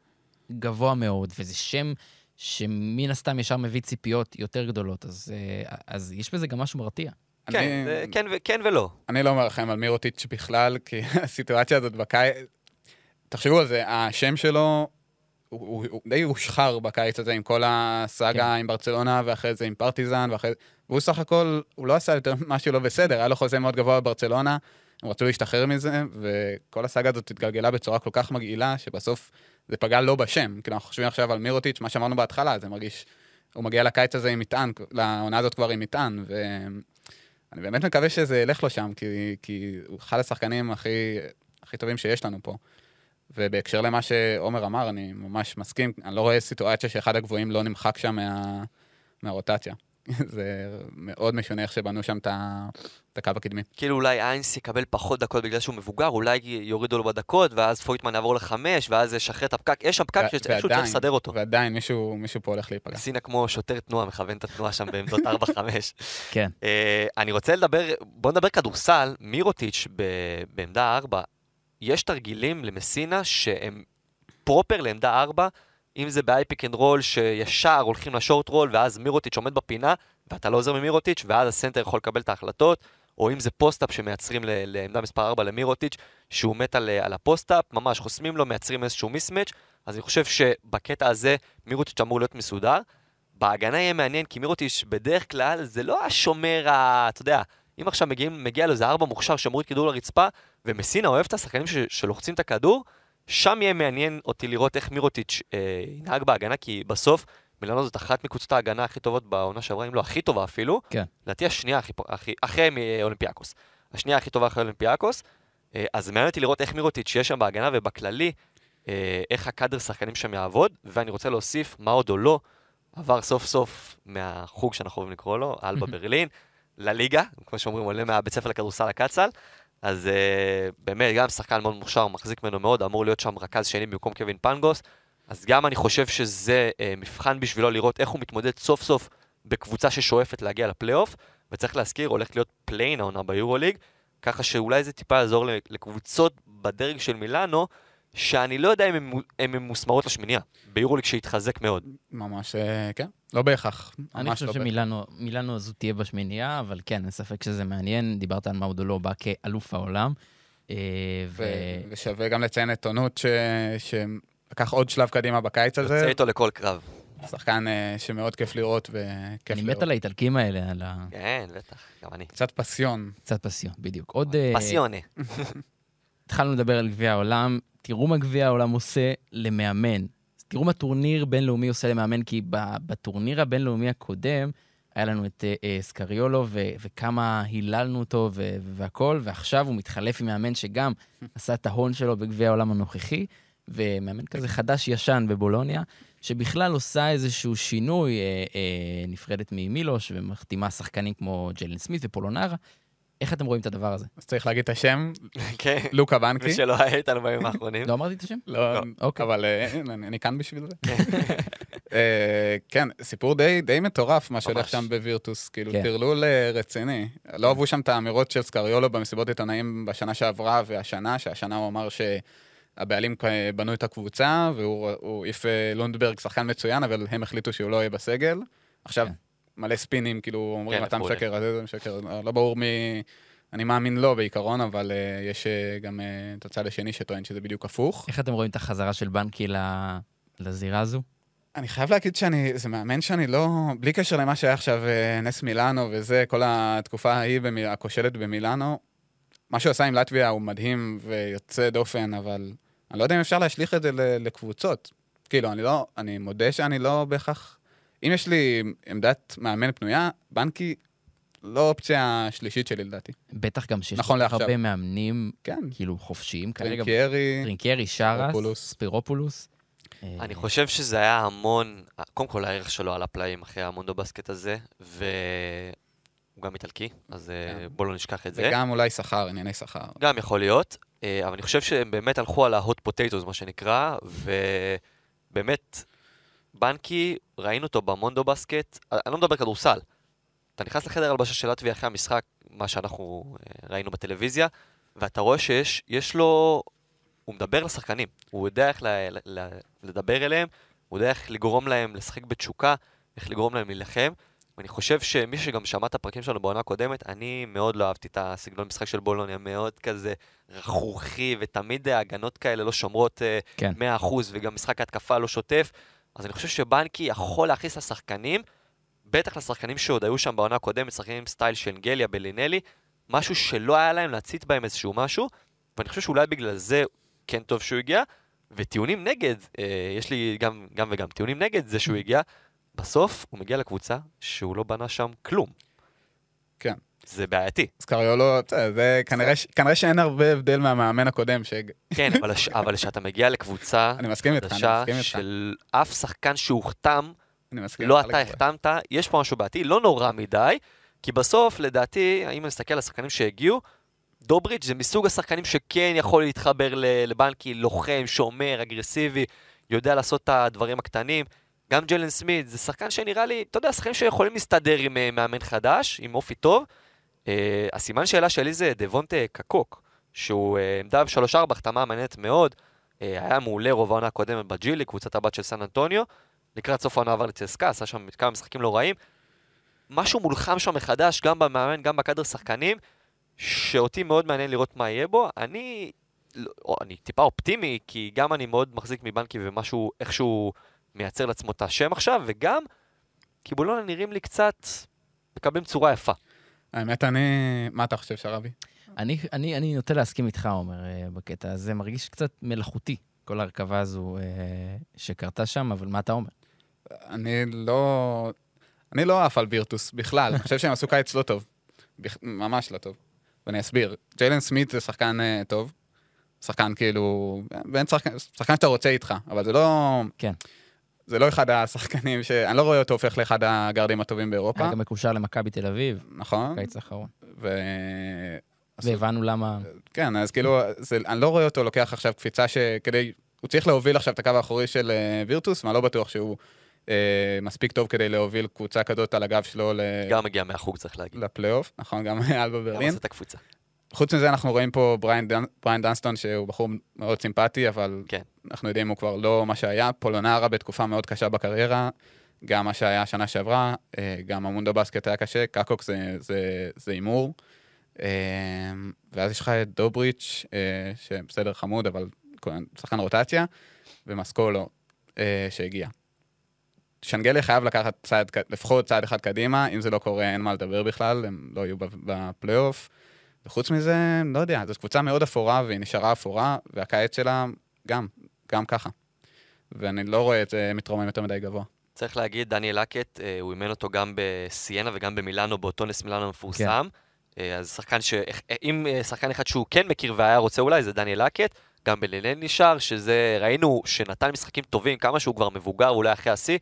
גבוה מאוד, וזה שם שמן הסתם ישר מביא ציפיות יותר גדולות, אז, אה, אז יש בזה גם משהו מרתיע. כן, אני- זה- כן, ו- כן ולא. אני לא מרחם על מירוטיץ' בכלל, כי הסיטואציה הזאת בקיץ... תחשבו על זה, השם שלו, הוא, הוא, הוא די הושחר בקיץ הזה עם כל הסאגה כן. עם ברצלונה, ואחרי זה עם פרטיזן, ואחרי זה... והוא סך הכל, הוא לא עשה יותר משהו לא בסדר, היה לו חוזה מאוד גבוה בברצלונה, הם רצו להשתחרר מזה, וכל הסאגה הזאת התגלגלה בצורה כל כך מגעילה, שבסוף זה פגע לא בשם. כאילו, אנחנו חושבים עכשיו על מירוטיץ', מה שאמרנו בהתחלה, זה מרגיש... הוא מגיע לקיץ הזה עם מטען, לעונה הזאת כבר עם מטען, ואני באמת מקווה שזה ילך לו שם, כי, כי הוא אחד השחקנים הכי, הכי טובים שיש לנו פה. ובהקשר למה שעומר אמר, אני ממש מסכים, אני לא רואה סיטואציה שאחד הגבוהים לא נמחק שם מה, מהרוטציה. זה מאוד משונה איך שבנו שם את הקו הקדמי. כאילו אולי איינס יקבל פחות דקות בגלל שהוא מבוגר, אולי יורידו לו בדקות, ואז פויטמן יעבור לחמש, ואז ישחרר את הפקק, יש שם פקק שאיכשהו צריך לסדר אותו. ועדיין מישהו, מישהו פה הולך להיפגע. סינה כמו שוטר תנועה, מכוון את התנועה שם בעמדות 4-5. כן. אה, אני רוצה לדבר, בוא נדבר כדורסל, מירוטיץ' ב- בעמדה 4, יש תרגילים למסינה שהם proper לעמדה 4, אם זה ב high pick and roll, שישר הולכים ל short roll, ואז מירוטיץ' עומד בפינה, ואתה לא עוזר ממירוטיץ', ואז הסנטר יכול לקבל את ההחלטות, או אם זה post-up שמייצרים לעמדה מספר 4 למירוטיץ', שהוא מת על, על ה post-up, ממש חוסמים לו, מייצרים איזשהו mismatch, אז אני חושב שבקטע הזה מירוטיץ' אמור להיות מסודר. בהגנה יהיה מעניין, כי מירוטיץ' בדרך כלל זה לא השומר. אתה יודע, אם עכשיו מגיעים, מגיע לו איזה ארבע מוכשר שמוריד כדור לרצפה, ומסינה אוהב את השחקנים ש, שלוחצים את הכדור, שם יהיה מעניין אותי לראות איך מירוטיץ' אה, ינהג בהגנה, כי בסוף מילאנו זאת אחת מקבוצות ההגנה הכי טובות בעונה שעברה, אם לא הכי טובה אפילו. כן. לדעתי השנייה הכי, הכי, אחרי אולימפיאקוס. השנייה הכי טובה אחרי אולימפיאקוס. אה, אז מעניין אותי לראות איך מירוטיץ' יהיה שם בהגנה ובכללי, אה, איך הקאדר שחקנים שם יעבוד, ואני רוצה להוסיף, מה עוד או לא, עבר סוף סוף מהחוג שאנחנו אוהבים לקרוא לו, אלבה ברלין, לליגה, כמו שאומרים, עולה מהבית ספר לכדורסל הקצ"ל. אז אה, באמת, גם שחקן מאוד מוכשר, מחזיק ממנו מאוד, אמור להיות שם רכז שני במקום קווין פאנגוס. אז גם אני חושב שזה אה, מבחן בשבילו לראות איך הוא מתמודד סוף סוף בקבוצה ששואפת להגיע לפלייאוף, וצריך להזכיר, הולך להיות פליי-אין העונה ביורוליג, ככה שאולי זה טיפה יעזור לקבוצות בדרג של מילאנו, שאני לא יודע אם הן ממוסמרות לשמינייה, ביורוליג שהתחזק מאוד. ממש, אה, כן, לא בהכרח. אני חושב לא שמילאנו הזו תהיה בשמינייה, אבל כן, אין ספק שזה מעניין. דיברת על מאודולו, בא כאלוף העולם. אה, ו... ושווה גם לציין את עונות שלקח עוד שלב קדימה בקיץ הזה. יוצא איתו לכל קרב. שחקן uh, שמאוד כיף לראות וכיף לראות. אני מת על האיטלקים האלה, על ה... כן, בטח, גם אני. קצת פסיון. קצת פסיון, בדיוק. עוד... פסיונה. התחלנו לדבר על גביע העולם, תראו מה גביע העולם עושה למאמן. תראו מה טורניר בינלאומי עושה למאמן, כי בטורניר הבינלאומי הקודם היה לנו את uh, סקריולו, ו- וכמה היללנו אותו ו- והכול, ועכשיו הוא מתחלף עם מאמן שגם עשה את ההון שלו בגביע העולם הנוכחי, ומאמן כזה חדש-ישן בבולוניה, שבכלל עושה איזשהו שינוי, אה, אה, נפרדת ממילוש, ומחתימה שחקנים כמו ג'לן סמית ופולונרה, איך אתם רואים את הדבר הזה? אז צריך להגיד את השם, כן. לוקה בנקי. ושלא היה איתנו בימים האחרונים. לא אמרתי את השם? לא, אוקיי. אבל אה, אני כאן בשביל זה. אה, כן, סיפור די מטורף, מה שהולך שם בווירטוס, כאילו כן. טרלול אה, רציני. לא אהבו שם את האמירות של סקריולו במסיבות עיתונאים בשנה שעברה והשנה, שהשנה הוא אמר שהבעלים בנו את הקבוצה, והוא העיף לונדברג שחקן מצוין, אבל הם החליטו שהוא לא יהיה בסגל. עכשיו, כן. מלא ספינים, כאילו אומרים, כן, אתה משקר, זה משקר, לא ברור מי... אני מאמין לו בעיקרון, אבל uh, יש uh, גם uh, את הצד השני שטוען שזה בדיוק הפוך. איך אתם רואים את החזרה של בנקי לזירה הזו? אני חייב להגיד שאני, זה מאמן שאני לא, בלי קשר למה שהיה עכשיו נס מילאנו וזה, כל התקופה ההיא במיל, הכושלת במילאנו, מה שהוא עשה עם לטביה הוא מדהים ויוצא דופן, אבל אני לא יודע אם אפשר להשליך את זה לקבוצות. כאילו, אני לא, אני מודה שאני לא בהכרח אם יש לי עמדת מאמן פנויה, בנקי לא אופציה שלישית שלי לדעתי. בטח גם שיש נכון הרבה מאמנים, כן. כאילו חופשיים כרגע. טרינקרי, טרינקרי, שרס, ספירופולוס. אני חושב שזה היה המון, קודם כל הערך שלו עלה פלאים אחרי המונדו בסקט הזה, והוא גם איטלקי, אז אה, כן. בואו לא נשכח את זה. וגם אולי שכר, ענייני שכר. גם יכול להיות, אה, אבל אני חושב שהם באמת הלכו על ה-hot potatoes, מה שנקרא, ובאמת, בנקי, ראינו אותו במונדו בסקט, אני לא מדבר כדורסל. אתה נכנס לחדר הלבשה של לטביה אחרי המשחק, מה שאנחנו אה, ראינו בטלוויזיה, ואתה רואה שיש יש לו... הוא מדבר לשחקנים, הוא יודע איך ל, ל, לדבר אליהם, הוא יודע איך לגרום להם לשחק בתשוקה, איך לגרום להם להילחם. ואני חושב שמי שגם שמע את הפרקים שלנו בעונה הקודמת, אני מאוד לא אהבתי את הסגנון משחק של בולוניה, מאוד כזה רכרוכי, ותמיד ההגנות כאלה לא שומרות אה, כן. 100%, וגם משחק ההתקפה לא שוטף. אז אני חושב שבנקי יכול להכניס לשחקנים, בטח לשחקנים שעוד היו שם בעונה הקודמת, שחקנים סטייל שנגליה, בלינלי, משהו שלא היה להם להצית בהם איזשהו משהו, ואני חושב שאולי בגלל זה כן טוב שהוא הגיע, וטיעונים נגד, אה, יש לי גם, גם וגם טיעונים נגד זה שהוא הגיע, בסוף הוא מגיע לקבוצה שהוא לא בנה שם כלום. כן. זה בעייתי. סקריולו, זה כנראה, כנראה שאין הרבה הבדל מהמאמן הקודם. ש... כן, אבל כשאתה מגיע לקבוצה אני מסכים איתך, אני מסכים איתך. של אף שחקן שהוחתם, לא אתה החתמת, יש פה משהו בעייתי, לא נורא מדי, כי בסוף, לדעתי, אם נסתכל על השחקנים שהגיעו, דובריץ' זה מסוג השחקנים שכן יכול להתחבר לבנקי, לוחם, שומר, אגרסיבי, יודע לעשות את הדברים הקטנים. גם ג'לן סמית זה שחקן שנראה לי, אתה יודע, שחקנים שיכולים להסתדר עם אה, מאמן חדש, עם אופי טוב. Uh, הסימן שאלה שלי זה דבונטה קקוק, שהוא uh, עמדה ב-3-4, החתמה מעניינת מאוד, uh, היה מעולה רוב העונה הקודמת בג'ילי, קבוצת הבת של סן אנטוניו, לקראת סוף העונה עבר לצסקה, עשה שם כמה משחקים לא רעים. משהו מולחם שם מחדש, גם במאמן, גם בקאדר שחקנים, שאותי מאוד מעניין לראות מה יהיה בו. אני, לא, אני טיפה אופטימי, כי גם אני מאוד מחזיק מבנקי ומשהו, איכשהו מייצר לעצמו את השם עכשיו, וגם כי בולונה נראים לי קצת מקבלים צורה יפה. האמת, אני... מה אתה חושב, שרבי? אני, אני, אני נוטה להסכים איתך, עומר, אה, בקטע הזה. מרגיש קצת מלאכותי, כל ההרכבה הזו אה, שקרתה שם, אבל מה אתה אומר? אני לא... אני לא עף על וירטוס בכלל, אני חושב שהם עשו קיץ לא טוב. בכ... ממש לא טוב. ואני אסביר. ג'יילן סמית זה שחקן uh, טוב. שחקן כאילו... ואין שחקן, שחקן שאתה רוצה איתך, אבל זה לא... כן. זה לא אחד השחקנים ש... אני לא רואה אותו הופך לאחד הגארדים הטובים באירופה. היה גם מקושר למכבי תל אביב, נכון. קיץ האחרון. ו... והבנו למה... כן, אז כאילו, זה, אני לא רואה אותו לוקח עכשיו קפיצה שכדי... הוא צריך להוביל עכשיו את הקו האחורי של uh, וירטוס, ואני לא בטוח שהוא uh, מספיק טוב כדי להוביל קבוצה כזאת על הגב שלו ל... גם מגיע מהחוג, צריך להגיד. לפלייאוף, נכון, גם אלבה גם ברלין. עושה את הקבוצה. חוץ מזה, אנחנו רואים פה בריין, דנ... בריין דנסטון, שהוא בחור מאוד סימפטי, אבל כן. אנחנו יודעים, הוא כבר לא מה שהיה. פולונרה בתקופה מאוד קשה בקריירה, גם מה שהיה שנה שעברה, אה, גם המונדו בסקט היה קשה, קקוק זה, הימור. אה, ואז יש לך את דובריץ', אה, שבסדר חמוד, אבל שחקן רוטציה, ומסקולו שהגיע. שנגליה חייב לקחת צעד, לפחות צעד אחד קדימה, אם זה לא קורה אין מה לדבר בכלל, הם לא יהיו בפלייאוף. וחוץ מזה, לא יודע, זו קבוצה מאוד אפורה והיא נשארה אפורה, והקיץ שלה גם, גם ככה. ואני לא רואה את זה מתרומם יותר מדי גבוה. צריך להגיד, דניאל לקט, אה, הוא אימן אותו גם בסיינה וגם במילאנו, באותו נס מילאנו המפורסם. כן. אז שחקן ש... אם שחקן אחד שהוא כן מכיר והיה רוצה אולי, זה דניאל לקט. גם בלילן נשאר, שזה, ראינו שנתן משחקים טובים, כמה שהוא כבר מבוגר, אולי אחרי השיא,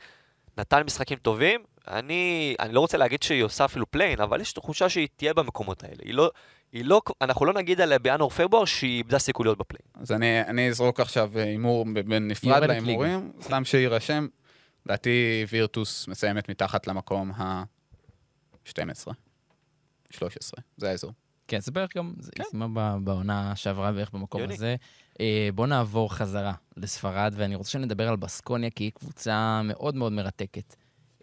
נתן משחקים טובים. אני, אני לא רוצה להגיד שהיא עושה אפילו play-in, אבל יש תחושה שהיא תהיה במקומות האלה. היא לא, היא לא, אנחנו לא נגיד עליה בינואר-פברואר שהיא איבדה סיכוי להיות ב play-in. אז אני, אני אזרוק עכשיו הימור בנפרד להימורים, סתם שיירשם. לדעתי וירטוס מסיימת מתחת למקום ה-12, 13, זה האזור. כן, זה בערך גם, זה כן. סיימה בעונה שעברה בערך במקום יוני. הזה. אה, בואו נעבור חזרה לספרד, ואני רוצה שנדבר על בסקוניה, כי היא קבוצה מאוד מאוד מרתקת.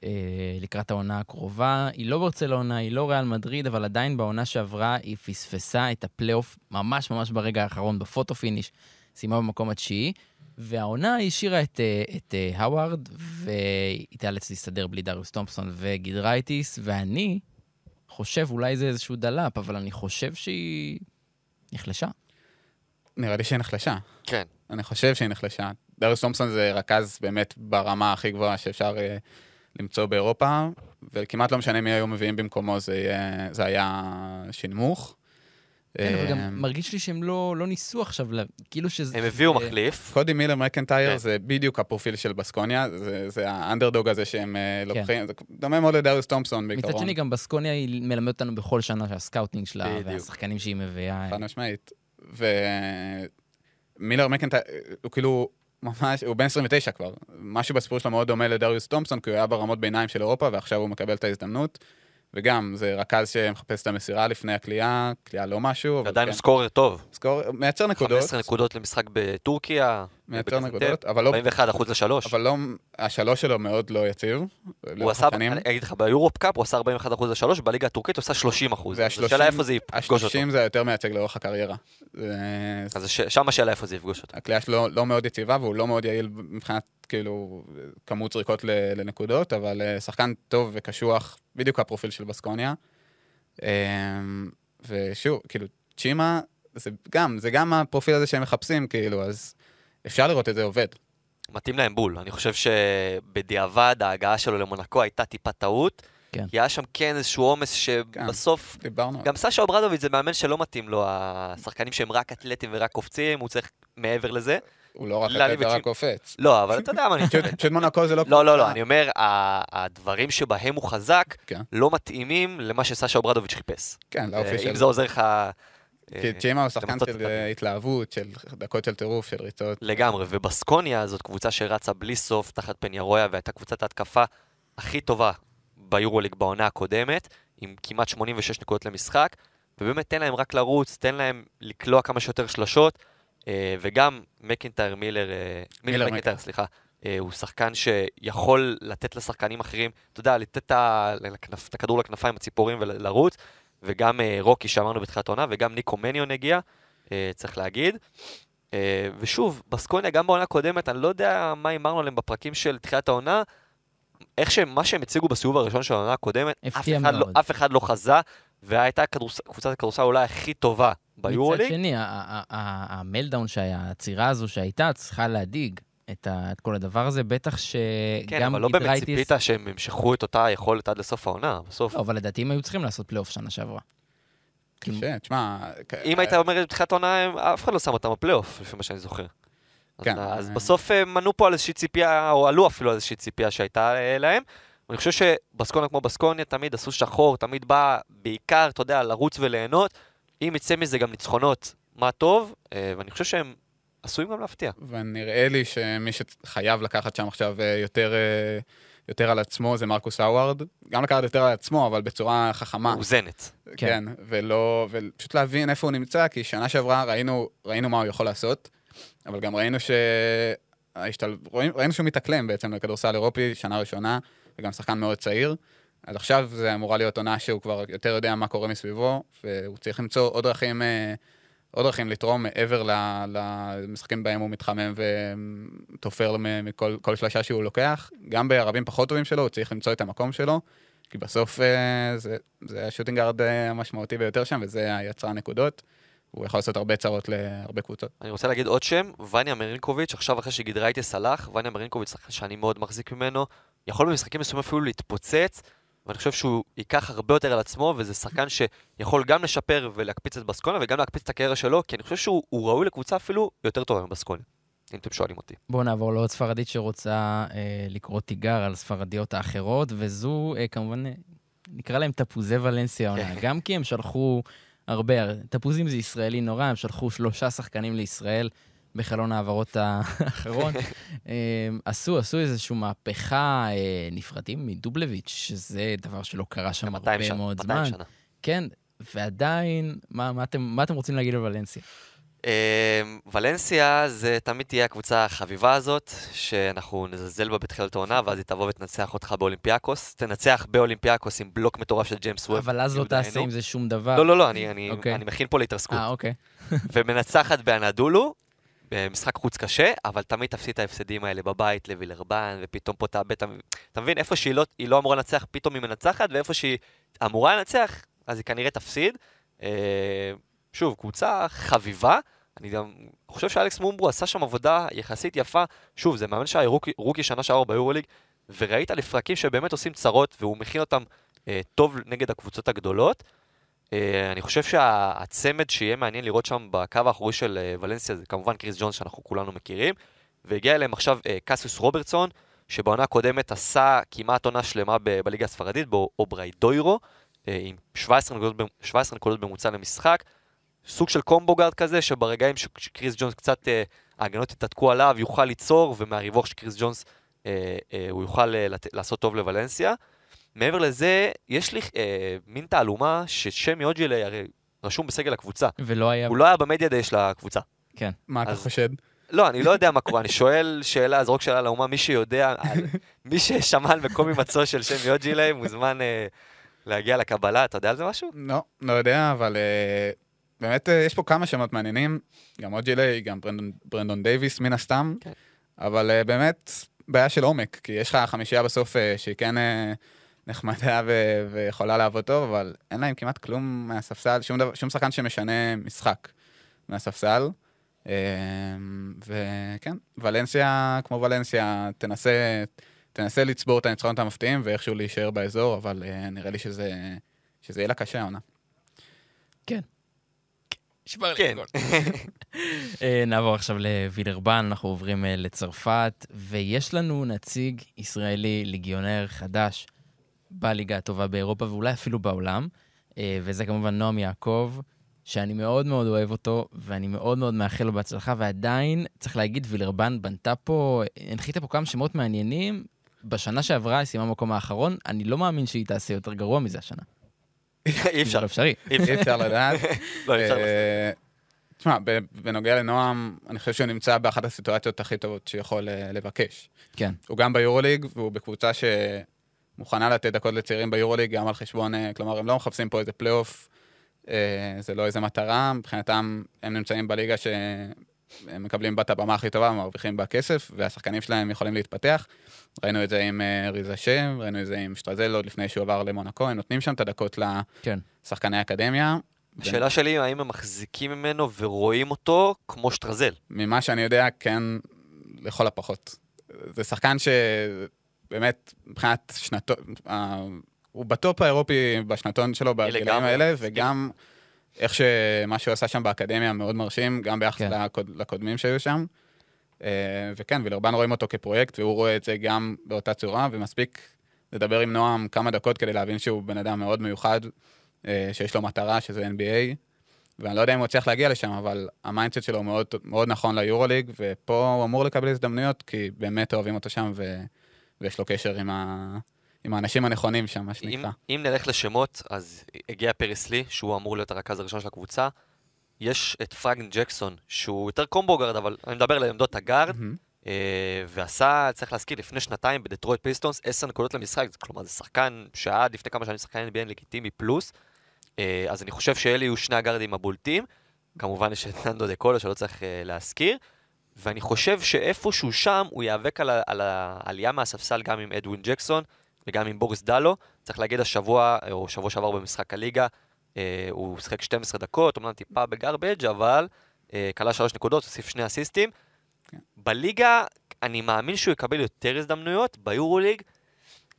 אה, לקראת העונה הקרובה. היא לא ברצלונה, היא לא ריאל מדריד, אבל עדיין בעונה שעברה היא פספסה את הפלייאוף ממש ממש ברגע האחרון ב photo finish, סיימה במקום התשיעי. והעונה השאירה את, אה, את האווארד, והיא תיאלץ להסתדר בלי דריוס תומפסון וגידרייטיס, ואני חושב, אולי זה איזשהו דלאפ, אבל אני חושב שהיא נחלשה. נראה לי שהיא נחלשה. כן. אני חושב שהיא נחלשה. דריוס תומפסון זה רכז באמת ברמה הכי גבוהה שאפשר אה, למצוא באירופה, וכמעט לא משנה מי היו מביאים במקומו, זה, יהיה, זה היה שינמוך. כן, אבל גם אה, מרגיש לי שהם לא, לא ניסו עכשיו, כאילו שזה... הם הביאו מחליף. קודי מילר מקנטייר כן. זה בדיוק הפרופיל של בסקוניה, זה, זה האנדרדוג הזה שהם אה, כן. לוקחים, זה דומה מאוד לדריוס תומפסון בעיקרון. מצד שני, גם בסקוניה היא מלמדת אותנו בכל שנה שה scouting שלה, והשחקנים שהיא מביאה. חד משמעית. ומילר מקנטייר, הוא כאילו... ממש, הוא בן 29 כבר. משהו בסיפור שלו מאוד דומה לדריוס תומפסון, כי הוא היה ברמות ביניים של אירופה, ועכשיו הוא מקבל את ההזדמנות. וגם, זה רכז שמחפש את המסירה לפני הקליעה, קליעה לא משהו. עדיין כן. סקורר טוב. סקורר, מייצר נקודות. 15 נקודות למשחק בטורקיה. מייצר נקודות, אבל לא... 41 אחוז לשלוש. אבל לא, השלוש שלו מאוד לא יציב. הוא עשה, אני אגיד לך, ביורופ קאפ הוא עשה 41 אחוז לשלוש, בליגה הטורקית הוא עשה 30 אחוז. השאלה איפה זה יפגוש אותו. ה-30 זה יותר מייצג לאורך הקריירה. אז שם השאלה איפה זה יפגוש אותו. הקליעה שלו לא מאוד יציבה והוא לא מאוד יעיל מבחינת כאילו כמות זריקות לנקודות, אבל אה, שחקן טוב וקשוח, בדיוק הפרופיל של בסקוניה. אמ, ושוב, כאילו, צ'ימה, זה גם, זה גם הפרופיל הזה שהם מחפשים, כאילו, אז אפשר לראות את זה עובד. מתאים להם בול. אני חושב שבדיעבד ההגעה שלו למונקו הייתה טיפה טעות. כן. כי היה שם כן איזשהו עומס שבסוף... כן, דיברנו. גם סשה אוברדוביץ' זה מאמן שלא מתאים לו, השחקנים שהם רק אתלטים ורק קופצים, הוא צריך מעבר לזה. הוא לא רק אתלט ורק קופץ. לא, אבל אתה יודע מה אני מתכוון. פשוט מונקו זה לא... לא, לא, לא, אני אומר, הדברים שבהם הוא חזק כן. לא מתאימים למה שסשה אוברדוביץ' חיפש. כן, לאופי שלו. אם זה עוזר לך... כי צ'ימה הוא שחקן של התלהבות, של דקות של טירוף, של ריצות. לגמרי, ובסקוניה זאת קבוצה שרצה בלי סוף תחת פניארויה, והייתה קבוצת ההתקפה הכי טובה ביורוליג בעונה הקודמת, עם כמעט 86 נקודות למשחק, ובאמת תן להם רק לרוץ, תן להם לקלוע כמה שיותר שלשות, אה, וגם מקינטייר מילר, אה, מילר מקינטייר, סליחה, אה, הוא שחקן שיכול לתת לשחקנים אחרים, אתה יודע, לתת את הכדור לכנפיים, הציפורים ולרוץ, וגם רוקי שאמרנו בתחילת העונה, וגם ניקו מניון הגיע, צריך להגיד. ושוב, בסקוניה, גם בעונה הקודמת, אני לא יודע מה הימרנו עליהם בפרקים של תחילת העונה, איך שהם, מה שהם הציגו בסיבוב הראשון של העונה הקודמת, אף אחד, לא, אף אחד לא חזה, והייתה קבוצת הכדורסל אולי הכי טובה ביורוליג. מצד שני, ה meltdown שהיה, העצירה הזו שהייתה, צריכה להדאיג את ה- את כל הדבר הזה, בטח שגם כן, אבל לא באמת גידרייטיס- ציפית שהם ימשכו את אותה יכולת עד לסוף העונה, בסוף. לא, אבל לדעתי הם היו צריכים לעשות פלייאוף שנה שעברה. קשה, תשמע... אם היית אומר בתחילת העונה, אף אחד לא שם אותם בפלייאוף, לפי מה שאני זוכר. כן, אז אה. בסוף הם מנעו פה על איזושהי ציפייה, או עלו אפילו על איזושהי ציפייה שהייתה אה, להם. אני חושב שבסקוניה כמו בסקוניה תמיד עשו שחור, תמיד בא בעיקר, אתה יודע, לרוץ וליהנות. אם יצא מזה גם ניצחונות, מה טוב, אה, ואני חושב שהם עשויים גם להפתיע. ונראה לי שמי שחייב לקחת שם עכשיו אה, יותר, אה, יותר על עצמו זה מרקוס האווארד. גם לקחת יותר על עצמו, אבל בצורה חכמה. מאוזנת. כן. כן, ולא, ופשוט להבין איפה הוא נמצא, כי שנה שעברה ראינו, ראינו מה הוא יכול לעשות, אבל גם ראינו ש... ראינו שהוא מתאקלם בעצם לכדורסל אירופי, שנה ראשונה, וגם שחקן מאוד צעיר. אז עכשיו זה אמורה להיות עונה שהוא כבר יותר יודע מה קורה מסביבו, והוא צריך למצוא עוד דרכים, אה, עוד דרכים לתרום מעבר למשחקים בהם הוא מתחמם ותופר מכל כל שלושה שהוא לוקח. גם בערבים פחות טובים שלו, הוא צריך למצוא את המקום שלו, כי בסוף אה, זה, זה השוטינג גארד אה, המשמעותי ביותר שם, וזה היצרן נקודות. הוא יכול לעשות הרבה צרות להרבה קבוצות. אני רוצה להגיד עוד שם, וניה מרינקוביץ', עכשיו אחרי שגידרייטס הלך, וניה מרינקוביץ', שאני מאוד מחזיק ממנו, יכול במשחקים מסוימים אפילו להתפוצץ, ואני חושב שהוא ייקח הרבה יותר על עצמו, וזה שחקן שיכול גם לשפר ולהקפיץ את בסקונה, וגם להקפיץ את הקריירה שלו, כי אני חושב שהוא הוא ראוי לקבוצה אפילו יותר טובה מבסקונה, אם אתם שואלים אותי. בואו נעבור לעוד ספרדית שרוצה אה, לקרוא תיגר על ספרדיות האחרות, וזו אה, כמובן, נקרא להם תפוזי ולנסיה העונה, גם כי הם שלחו הרבה, תפוזים זה ישראלי נורא, הם שלחו שלושה שחקנים לישראל בחלון ההעברות האחרון. אה, עשו, עשו איזושהי מהפכה, אה, נפרדים מדובלביץ', שזה דבר שלא קרה שם 200 הרבה מאוד 200 זמן. שנה. כן, ועדיין, מה, מה, אתם, מה אתם רוצים להגיד על ולנסיה? אמ, ולנסיה זה תמיד תהיה הקבוצה החביבה הזאת, שאנחנו נזלזל בה בתחילת העונה, ואז היא תבוא ותנצח אותך באולימפיאקוס. תנצח באולימפיאקוס עם בלוק מטורף של ג'יימס ווב. אבל אז לא. תעשה עם זה שום דבר. לא, לא, לא, אני, אני, אוקיי. אני מכין פה להתרסקות. אה, אוקיי. ומנצחת באנדולו, במשחק חוץ קשה, אבל תמיד תפסיד את ההפסדים האלה בבית לווילרבן, ופתאום פה תאבד, אתה מבין? איפה שהיא לא, לא אמורה לנצח, פתאום היא מנצחת, ואיפה שהיא אמורה לנצח, אז היא כנראה תפסיד. אה, שוב, קבוצה חביבה. אני גם חושב שאלכס מומברו עשה שם עבודה יחסית יפה. שוב, זה מאמן שהיה רוקי, רוקי שנה שעברה ביורוליג, וראית לפרקים שבאמת עושים צרות, והוא מכין אותם אה, טוב נגד הקבוצות הגדולות. אה, אני חושב שהצמד שיהיה מעניין לראות שם בקו האחורי של אה, ולנסיה זה כמובן קריס ג'ונס שאנחנו כולנו מכירים, והגיע אליהם עכשיו אה, קסיוס רוברטסון, שבעונה הקודמת עשה כמעט עונה שלמה בליגה הספרדית, באובראדוירו, אה, עם 17 נקודות, במ- 17 נקודות ממוצע למשחק. סוג של combo guard כזה, שברגעים שקריס ג'ונס קצת, ההגנות יתהדקו עליו, יוכל ליצור, ומהריווח של קריס ג'ונס הוא יוכל לעשות טוב לוולנסיה. מעבר לזה, יש לי אה, מין תעלומה ששמי אוג'ילי הרי רשום בסגל הקבוצה. ולא היה... הוא לא היה במדיה דיי של הקבוצה. כן. מה אתה אז- חושד? לא, אני לא יודע מה קורה, אני שואל שאלה, זרוק שאלה לאומה, מי שיודע, על- מי ששמע על מקום הימצאו של שמי אוג'ילי מוזמן אה, להגיע לקבלה, אתה יודע על זה משהו? לא, לא יודע, אבל אה, באמת אה, יש פה כמה שמות מעניינים, גם אוג'ילי, גם ברנדון, ברנדון דייוויס מן הסתם, כן. אבל אה, באמת בעיה של עומק, כי יש לך חמישייה בסוף אה, שהיא כן אה, נחמדה ו- ויכולה לעבוד טוב, אבל אין להם כמעט כלום מהספסל, שום, דבר, שום שחקן שמשנה משחק מהספסל. אה, וכן, ולנסיה, כמו ולנסיה, תנסה, תנסה לצבור את הניצחונות המפתיעים ואיכשהו להישאר באזור, אבל אה, נראה לי שזה, שזה יהיה לה קשה העונה. כן. אה, נעבור עכשיו לווילרבן, אנחנו עוברים אה, לצרפת, ויש לנו נציג ישראלי, ליגיונר חדש, בליגה הטובה באירופה ואולי אפילו בעולם, אה, וזה כמובן נועם יעקב, שאני מאוד מאוד אוהב אותו, ואני מאוד מאוד מאחל לו בהצלחה, ועדיין, צריך להגיד, וילרבן בנתה פה, הנחיתה פה כמה שמות מעניינים. בשנה שעברה היא סיימה במקום האחרון, אני לא מאמין שהיא תעשה יותר גרוע מזה השנה. אי אפשר, לא אפשרי. אי אפשר. לדעת. לא, אי אפשר. אה, תשמע, ב- בנוגע לנועם, אני חושב שהוא נמצא באחת הסיטואציות הכי טובות שיכול אה, לבקש. כן. הוא גם ביורוליג, והוא בקבוצה שמוכנה לתת דקות לצעירים ביורוליג, גם על חשבון, אה, כלומר, הם לא מחפשים פה איזה פלייאוף, אה, זה לא איזה מטרה, מבחינתם הם נמצאים בליגה שהם מקבלים בה את הבמה הכי טובה, מרוויחים בה כסף, והשחקנים שלהם יכולים להתפתח. ראינו את זה עם אה, ריזה שם, ראינו את זה עם שטרזל עוד לפני שהוא עבר למונקו, הם נותנים שם את הדקות כן. לשחקני אקדמיה. השאלה שלי היא האם הם מחזיקים ממנו ורואים אותו כמו שטרזל. ממה שאני יודע, כן, לכל הפחות. זה שחקן שבאמת, מבחינת שנתון, אה, הוא בטופ האירופי בשנתון שלו בגילאים לגמרי, האלה. וגם איך שמה שהוא עשה שם באקדמיה מאוד מרשים, גם ביחס כן. לקוד, לקודמים שהיו שם. אה, וכן, וילרבן רואים אותו כפרויקט, והוא רואה את זה גם באותה צורה, ומספיק לדבר עם נועם כמה דקות כדי להבין שהוא בן אדם מאוד מיוחד, אה, שיש לו מטרה, שזה NBA, ואני לא יודע אם הוא יצליח להגיע לשם, אבל ה mindset שלו מאוד, מאוד נכון ליורוליג, ופה הוא אמור לקבל הזדמנויות, כי באמת אוהבים אותו שם, ו... ויש לו קשר עם, ה... עם האנשים הנכונים שם, מה אם, שנקרא. אם נלך לשמות, אז הגיע פריס לי, שהוא אמור להיות הרכז הראשון של הקבוצה. יש את פרנק ג'קסון, שהוא יותר combo guard, אבל אני מדבר על עמדות הגארד, מהמם. אה, ועשה, צריך להזכיר, לפני שנתיים בדטרויט פיסטונס, 10 נקודות למשחק, כלומר זה שחקן שהיה עד לפני כמה שנים שחקן NBA לגיטימי פלוס, אה, אז אני חושב שאלה יהיו שני הגארדים הבולטים, כמובן יש את ננדו דה קולו שלא צריך אה, להזכיר, ואני חושב שאיפשהו שם הוא ייאבק על, ה- על העלייה מהספסל גם עם אדווין ג'קסון וגם עם בוריס דלו, צריך להגיד השבוע, או שבוע שעבר במשחק הליגה, אה, הוא שיחק 12 דקות, אומנם טיפה ב garbage אבל אה, כלה 3 נקודות, הוסיף שני אסיסטים. כן. בליגה, אני מאמין שהוא יקבל יותר הזדמנויות, ביורוליג,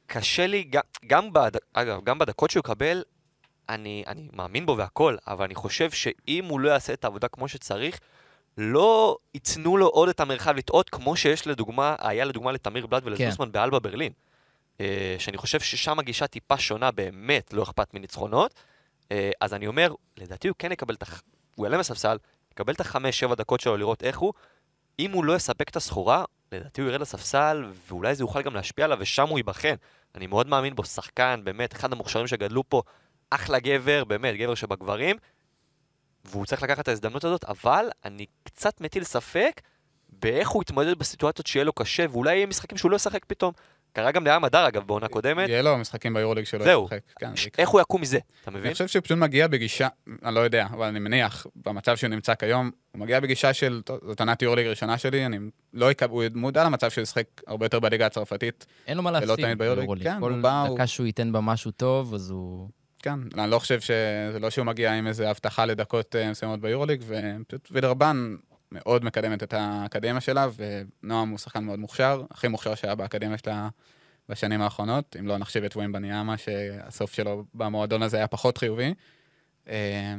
קשה לי, גם, גם בד... אגב, גם בדקות שהוא יקבל, אני, אני מאמין בו והכל, אבל אני חושב שאם הוא לא יעשה את העבודה כמו שצריך, לא ייתנו לו עוד את המרחב לטעות, כמו שיש לדוגמה, היה לדוגמה לתמיר בלאט ולזוסמן באלבה ברלין. אה, שאני חושב ששם הגישה טיפה שונה באמת, לא אכפת מניצחונות. אה, אז אני אומר, לדעתי הוא כן יקבל את ה... הוא יעלה מספסל, יקבל את החמש, שבע דקות שלו לראות איך הוא. אם הוא לא יספק את הסחורה, לדעתי הוא ירד לספסל, ואולי זה יוכל גם להשפיע עליו, ושם הוא ייבחן. אני מאוד מאמין בו, שחקן, באמת, אחד המוכשרים שגדלו פה, אחלה גבר, באמת, גבר שבגברים, והוא צריך לקחת את ההזדמנות הזאת, אבל אני קצת מטיל ספק באיך הוא יתמודד בסיטואציות שיהיה לו קשה, ואולי יהיה משחקים שהוא לא ישחק פתאום. קרה גם לעם הדר, אגב, בעונה קודמת. יהיה לו משחקים ביורוליג שלו זהו. לשחק. כן, ש-. איך הוא יקום מזה, אתה מבין? אני חושב שהוא פשוט מגיע בגישה, אני לא יודע, אבל אני מניח, במצב שהוא נמצא כיום, הוא מגיע בגישה של, זאת עונת יורליג ראשונה שלי, אני לא אקב... הוא מודע למצב שהוא ישחק הרבה יותר בליגה הצרפתית, אין לו מה להפסיד ביורוליג. כן, כל הוא בא, הוא- דקה שהוא ייתן בה משהו טוב, אז הוא... כן, אני לא חושב ש... זה לא שהוא מגיע עם איזה הבטחה לדקות אה, מסוימות ביורוליג, ופשוט וילרבן מאוד מקדמת את האקדמיה שלה, ונועם הוא שחקן מאוד מוכשר, הכי מוכשר שהיה באקדמיה שלה בשנים האחרונות, אם לא נחשיב את ווין בניאמה, שהסוף שלו במועדון הזה היה פחות חיובי. אה,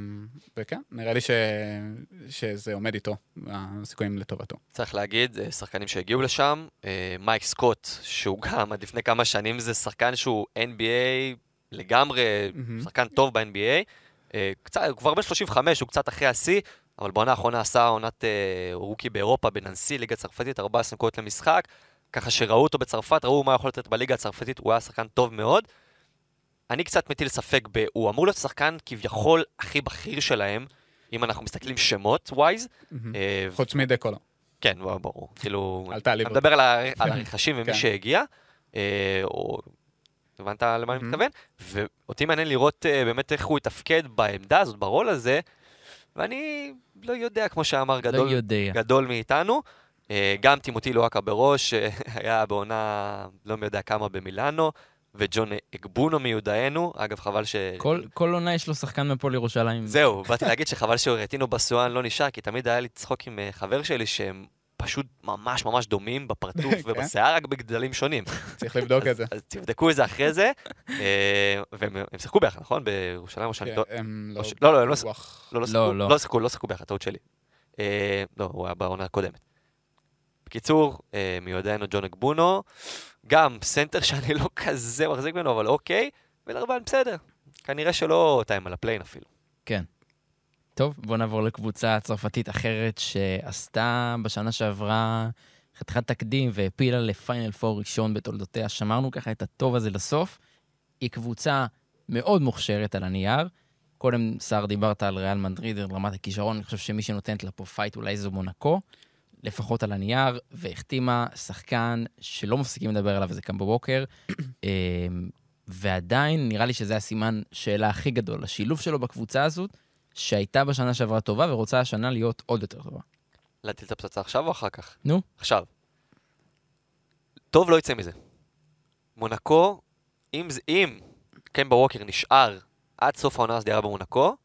וכן, נראה לי ש... שזה עומד איתו, הסיכויים לטובתו. צריך להגיד, אה, שחקנים שהגיעו לשם, מייק סקוט, שהוא גם עד לפני כמה שנים זה שחקן שהוא NBA לגמרי, מהמם. שחקן טוב ב-NBA. אה, קצת, הוא כבר בן 35, הוא קצת אחרי השיא, אבל בעונה האחרונה עשה עונת אה, רוקי באירופה, בננסי, ליגה צרפתית, 14 נקודות למשחק. ככה שראו אותו בצרפת, ראו מה יכול לתת בליגה הצרפתית, הוא היה שחקן טוב מאוד. אני קצת מטיל ספק ב... הוא אמור להיות שחקן כביכול הכי בכיר שלהם, אם אנחנו מסתכלים שמות ווייז. אה, חוץ מדקולו. כן, ברור. כאילו, אל תעליב אני מדבר. על כן. הרכשים ומי כן. שהגיע, אה, או... הבנת למה אני. מתכוון? ואותי מעניין לראות אה, באמת איך הוא יתפקד בעמדה הזאת, ברול הזה, ואני לא יודע, כמו שאמר לא גדול, יודע. גדול מאיתנו. אה, גם טימותי לואקה בראש, שהיה בעונה לא מי יודע כמה במילאנו, וג'ון אגבונו מיודענו, אגב חבל ש... כל- כל עונה יש לו שחקן מהפועל ירושלים. זהו, באתי להגיד שחבל שרטינו בסואן לא נשאר, כי תמיד היה לי צחוק עם אה, חבר שלי שהם פשוט ממש ממש דומים בפרצוף כן. ובשיער, רק בגדלים שונים. צריך לבדוק את זה. אז תבדקו את זה אחרי זה, אה, והם הם שיחקו ביחד, נכון? בירושלים או שאני כן? הם לא, לא, הם לא. לא, לא לא, שיחקו, לא. לא שיחקו, לא ביחד, טעות שלי. אה, לא, הוא היה בעונה הקודמת. בקיצור, אה, מיודענו ג'ון אגבונו, גם סנטר שאני לא כזה מחזיק ממנו, אבל אוקיי, וילרבאן בסדר. כנראה שלא תאיים על ה play-in אפילו. כן. טוב, בואו נעבור לקבוצה צרפתית אחרת שעשתה בשנה שעברה חתיכת תקדים והעפילה לפיינל פור ראשון בתולדותיה. שמרנו ככה את הטוב הזה לסוף. היא קבוצה מאוד מוכשרת על הנייר. קודם, סער, דיברת על ריאל מדריד, על רמת הכישרון, אני חושב שמי שנותנת לה פה פייט אולי זו מונקו, לפחות על הנייר, והחתימה שחקן שלא מפסיקים לדבר עליו, וזה קם בבוקר. ועדיין, נראה לי שזה הסימן שאלה הכי גדול, השילוב שלו בקבוצה הזאת, שהייתה בשנה שעברה טובה ורוצה השנה להיות עוד יותר טובה. להטיל את הפצצה עכשיו או אחר כך? נו. עכשיו. טוב לא יצא מזה. מונקו, אם, אם קמבה ווקר נשאר עד סוף העונה הסדירה במונקו,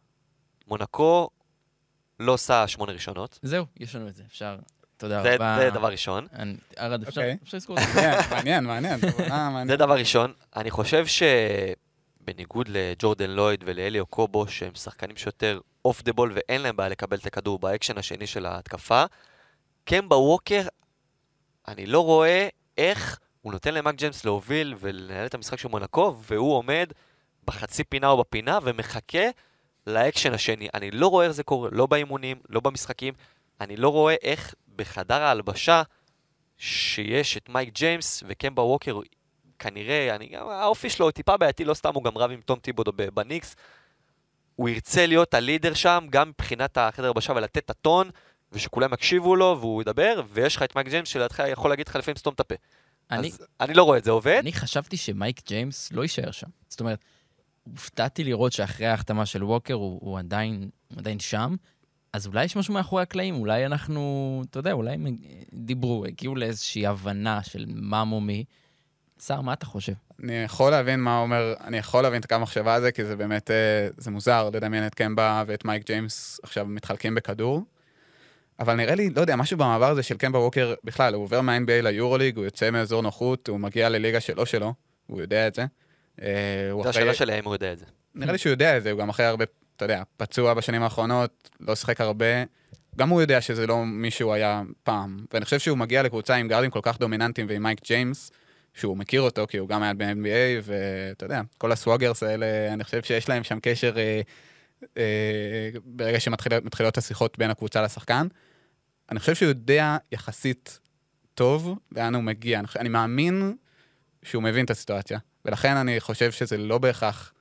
מונקו לא עושה שמונה ראשונות. זהו, יש לנו את זה, אפשר. תודה זה, רבה. זה דבר ראשון. אני- ארד, אפשר אוקיי. אפשר לזכור את זה. מעניין, מעניין. זה דבר ראשון. אני חושב שבניגוד לג'ורדן לויד ולאליו קובו, שהם שחקנים שיותר off the ball ואין להם בעיה לקבל את הכדור באקשן השני של ההתקפה, קמבה ווקר, אני לא רואה איך הוא נותן למייק ג'יימס להוביל ולנהל את המשחק של מונקו, והוא עומד בחצי פינה או בפינה ומחכה לאקשן השני. אני לא רואה איך זה קורה, לא באימונים, לא במשחקים. אני לא רואה איך בחדר ההלבשה, שיש את מייק ג'יימס וקמבה ווקר, כנראה, אני, גם- האופי שלו טיפה בעייתי, לא סתם הוא גם רב עם תום טיבודו בניקס. הוא ירצה להיות ה leader שם, גם מבחינת החדר הלבשה ולתת את הטון, ושכולם יקשיבו לו והוא ידבר, ויש לך את מייק ג'יימס שלידך יכול להגיד לך לפעמים סתום את הפה. אני- אז אני לא רואה את זה עובד. אני חשבתי שמייק ג'יימס לא יישאר שם. זאת אומרת, הופתעתי לראות שאחרי ההחתמה של ווקר הוא, הוא, עדיין, הוא עדיין שם, אז אולי יש משהו מאחורי הקלעים, אולי אנחנו, אתה יודע, אולי הם דיברו, הגיעו לאיזושהי הבנה של מה מומי. סער, מה אתה חושב? אני יכול להבין מה אומר, אני יכול להבין את הקו המחשבה הזה, כי זה באמת, אה, זה מוזר לדמיין את קמבה ואת מייק ג'יימס עכשיו מתחלקים בכדור. אבל נראה לי, לא יודע, משהו במעבר הזה של קמבה ווקר, בכלל, הוא עובר מה-NBA ליורוליג, הוא יוצא מאזור נוחות, הוא מגיע לליגה שלא שלו, הוא יודע את זה. אה, זו השאלה שלהם, הוא יודע את זה. נראה לי שהוא יודע את זה, הוא גם אחרי הרבה, אתה יודע, פצוע בשנים האחרונות, לא שיחק הרבה. גם הוא יודע שזה לא מי שהוא היה פעם. ואני חושב שהוא מגיע לקבוצה עם גארדים כל כך דומיננטיים ועם מייק ג'יימס, שהוא מכיר אותו, כי הוא גם היה ב-NBA, ואתה יודע, כל הסוואגרס האלה, אני חושב שיש להם שם קשר אה, אה, ברגע שמתחילות השיחות בין הקבוצה לשחקן. אני חושב שהוא יודע יחסית טוב לאן הוא מגיע. אני, אני מאמין שהוא מבין את הסיטואציה, ולכן אני חושב שזה לא בהכרח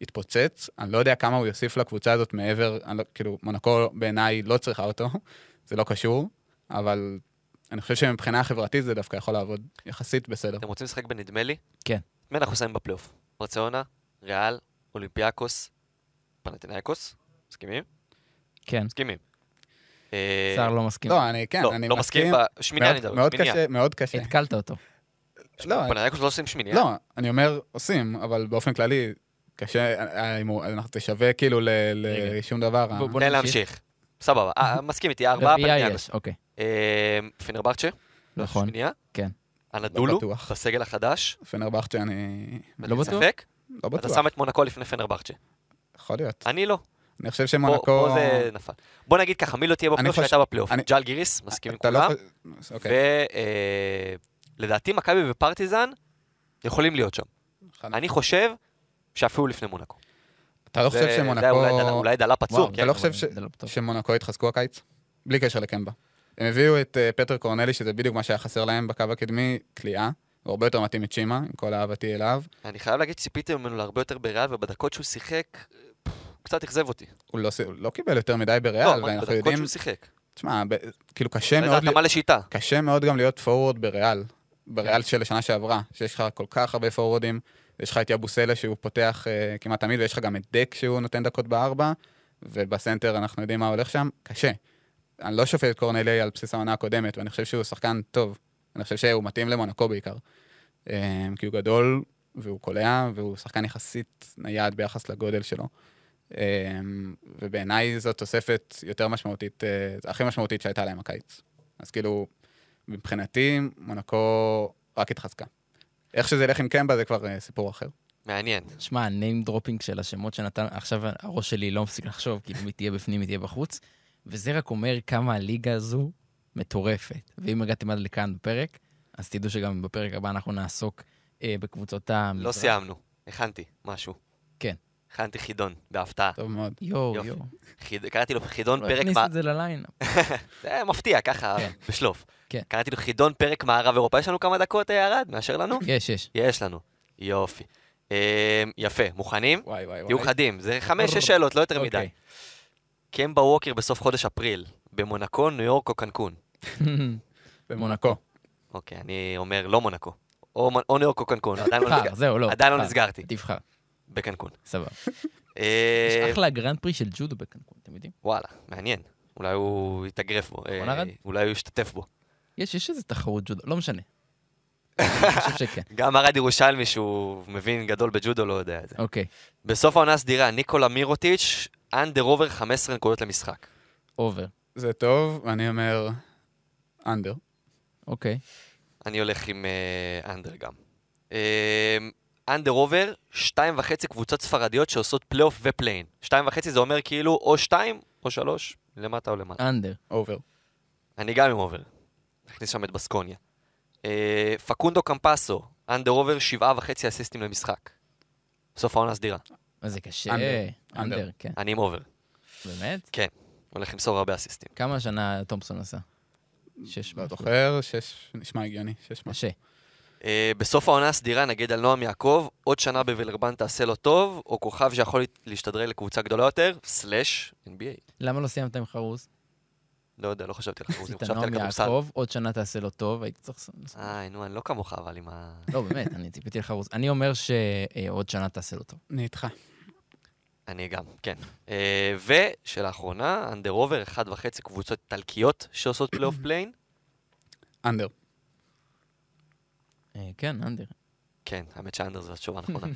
יתפוצץ. אני לא יודע כמה הוא יוסיף לקבוצה הזאת מעבר, לא, כאילו, מונקו בעיניי לא צריכה אותו, זה לא קשור, אבל אני חושב שמבחינה חברתית זה דווקא יכול לעבוד יחסית בסדר. אתם רוצים לשחק בנדמה לי? כן. מי אנחנו שמים בפלייאוף? ברצלונה, ריאל, אולימפיאקוס, פנתנאיקוס? מסכימים? כן, מסכימים. אה, סער לא מסכים. לא, אני, כן, לא, אני לא מסכים, בשמיניה אני מאוד, מדבר, שמיניה. קשה, מאוד קשה. התקלת אותו. לא, פנתנאיקוס לא עושים שמיניה? לא, אני אומר עושים, אבל באופן כללי, קשה, אה, אם הוא- אנחנו תשווה כאילו. לשום דבר. בוא- אה. נמשיך. סבבה, אה, מסכים איתי, ארבעה פנתנאיקוס. יש, אוקיי. אה, פנרבכצ'ה? לא, נכון. שמינייה? כן. אנדולו? בטוח. בסגל החדש? פנרבכצ'ה אני לא בטוח? ספק? לא אתה בטוח, שם את מונקו לפני פנרבכצ'ה. יכול להיות. אני לא. אני חושב שמונקו... פה זה נפל. בוא נגיד ככה, מי לא תהיה בפלייאוף שהייתה בפלייאוף? אני- ג'אל גיריס, מסכים עם אתה לא כולם. חושב- אוקיי. ולדעתי מכבי ופרטיזן יכולים להיות שם. אני חושב שאפילו לפני מונקו. אתה לא חושב שמונקו... אולי דלה- וואו, כן? אתה לא חושב לא. שמונקו יתחזקו הקיץ? בלי קשר לקמבה. הם הביאו את אה, פטר קורנלי, שזה בדיוק מה שהיה חסר להם בקו הקדמי, כליאה. הוא הרבה יותר מתאים מצ'ימה, עם כל אהבתי אליו. אני חייב להגיד שציפיתי ממנו להרבה יותר בריאל, ובדקות שהוא שיחק, הוא קצת אכזב אותי. הוא לא, הוא לא קיבל יותר מדי בריאל, לא, ואנחנו בדקות יודעים... שהוא שיחק. תשמע, ב- כאילו קשה זה מאוד... התאמה לשיטה. קשה מאוד גם להיות פורוורד בריאל, בריאל כן. של השנה שעברה, שיש לך כל כך הרבה פורוורדים, יש לך את יבוסלה שהוא פותח uh, כמעט תמיד, ויש לך גם את דק שהוא נותן דקות בארבע, ובסנטר אנחנו יודעים מה הולך שם, קשה. אני לא שופט את קורנלי על בסיס העונה הקודמת, ואני חושב שהוא שחקן טוב. אני חושב שהוא מתאים למונקו בעיקר. Um, כי הוא גדול, והוא קולע, והוא שחקן יחסית נייד ביחס לגודל שלו. Um, ובעיניי זו תוספת יותר משמעותית, uh, הכי משמעותית שהייתה להם הקיץ. אז כאילו, מבחינתי, מונקו רק התחזקה. איך שזה ילך עם קמבה זה כבר אה, סיפור אחר. מעניין. שמע, ה name dropping של השמות שנתן, עכשיו הראש שלי לא מפסיק לחשוב, כאילו מי תהיה בפנים, מי תהיה בחוץ, וזה רק אומר כמה הליגה הזו מטורפת. ואם הגעתם עד לכאן בפרק, אז תדעו שגם בפרק הבא אנחנו נעסוק אה, בקבוצות המזרח. לא סיימנו. הכנתי משהו. כן. הכנתי חידון, בהפתעה. טוב מאוד. יואו. יואו. חיד- קראתי לו חידון פרק... הכניס את זה ל lineup. זה מפתיע, ככה, בשלוף. כן. קראתי לו חידון פרק מערב אירופה. יש לנו כמה דקות, אה, ארד? מאשר לנו? יש, יש. יש לנו. יופי. אה, יפה, מוכנים? וואי וואי תהיו וואי. חדים, זה חמש, שש שאלות, לא יותר מדי. קמבה ווקר בסוף חודש אפריל, במונקו, ניו יורק או קנקון? במונקו. אוקיי, אני אומר לא מונקו. או או ניו יורק או קנקון, עדיין לא תבחר, נסגר- זהו, לא. עדיין לא. נסגרתי. תבחר, בקנקון. סבבה. אה, יש אחלה גרנד פרי של ג'ודו בקנקון, אתם יודעים? וואלה, מעניין. אולי הוא יתאגרף בו. נכון, אה? אולי הוא ישתתף בו. יש, יש איזה תחרות ג'ודו, לא משנה. גם ארד ירושלמי, שהוא מבין גדול בג'ודו, לא יודע את זה. אוקיי. בסוף העונה הסדירה, ניקולה מירוטיץ' under over 15 נקודות למשחק. over. זה טוב, אני אומר under. אוקיי. אני הולך עם אה, under גם. אה, under over, שתיים וחצי קבוצות ספרדיות שעושות פלייאוף או פליי אין. שתיים וחצי זה אומר כאילו או שתיים או שלוש, למטה או למטה. under. over. אני גם עם over. נכניס שם את בסקוניה. אה, פקונדו קמפסו, under over, שבעה וחצי אסיסטים למשחק. בסוף העונה הסדירה. מה זה קשה. under. כן. אני עם over. באמת? כן. הולך למסור הרבה אסיסטים. כמה השנה תומפסון עשה? שש לא. זוכר, שש, נשמע הגיוני, שש משהו. קשה. אה, בסוף העונה הסדירה נגיד על נועם יעקב, עוד שנה בווילרבן תעשה לו טוב, או כוכב שיכול להשתדרג לקבוצה גדולה יותר, slash NBA. למה לא סיימת עם חרוז? לא יודע, לא חשבתי על חרוזים, עשית חשבתי על נועם כדורסל. יעקב, עוד שנה תעשה לו טוב, הייתי צריך... איי, נו, אני לא כמוך, אבל עם ה... לא, באמת, אני ציפיתי לחרוז. אני אומר שעוד שנה תעשה לו טוב. אני איתך. אני גם, כן. אה, ושאלה אחרונה, under over, אחד וחצי קבוצות איטלקיות שעושות פלייאוף פליי אין. under. כן, under. כן, האמת ש under זו התשובה הנכונה.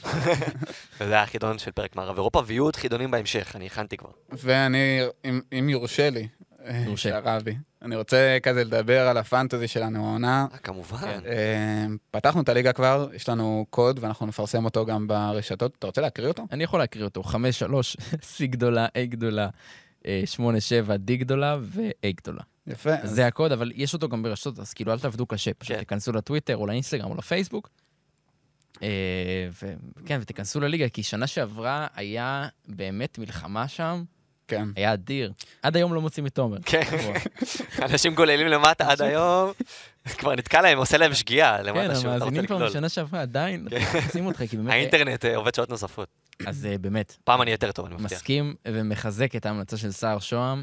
וזה היה החידון של פרק מערב אירופה, ויהיו עוד חידונים בהמשך, אני הכנתי כבר. ואני, אם, אם יורשה לי, שהרבי, אני רוצה כזה לדבר על הפנטזי שלנו העונה. אה, כמובן. כן. אה, פתחנו את הליגה כבר, יש לנו קוד ואנחנו נפרסם אותו גם ברשתות. אתה רוצה להקריא אותו? אני יכול להקריא אותו. 5-3, C גדולה, A גדולה, 8-7, D גדולה ו-A גדולה. יפה. זה הקוד, אבל יש אותו גם ברשתות, אז כאילו אל תעבדו קשה, פשוט כן. תיכנסו לטוויטר או לאינסטגרם או לפייסבוק. אה, וכן, ותיכנסו לליגה, כי שנה שעברה היה באמת מלחמה שם, כן. היה אדיר. עד היום לא מוצאים את תומר. כן. אנשים גוללים למטה עד היום, כבר נתקע להם, עושה להם שגיאה כן, למטה שהוא אתה רוצה המאזינים כבר. משנה שעברה עדיין, כן. שים אותך, כי באמת... האינטרנט אה, עובד שעות נוספות. אז אה, באמת, פעם אני יותר טוב, אני מבטיח. מסכים ומחזק את ההמלצה של סער שוהם.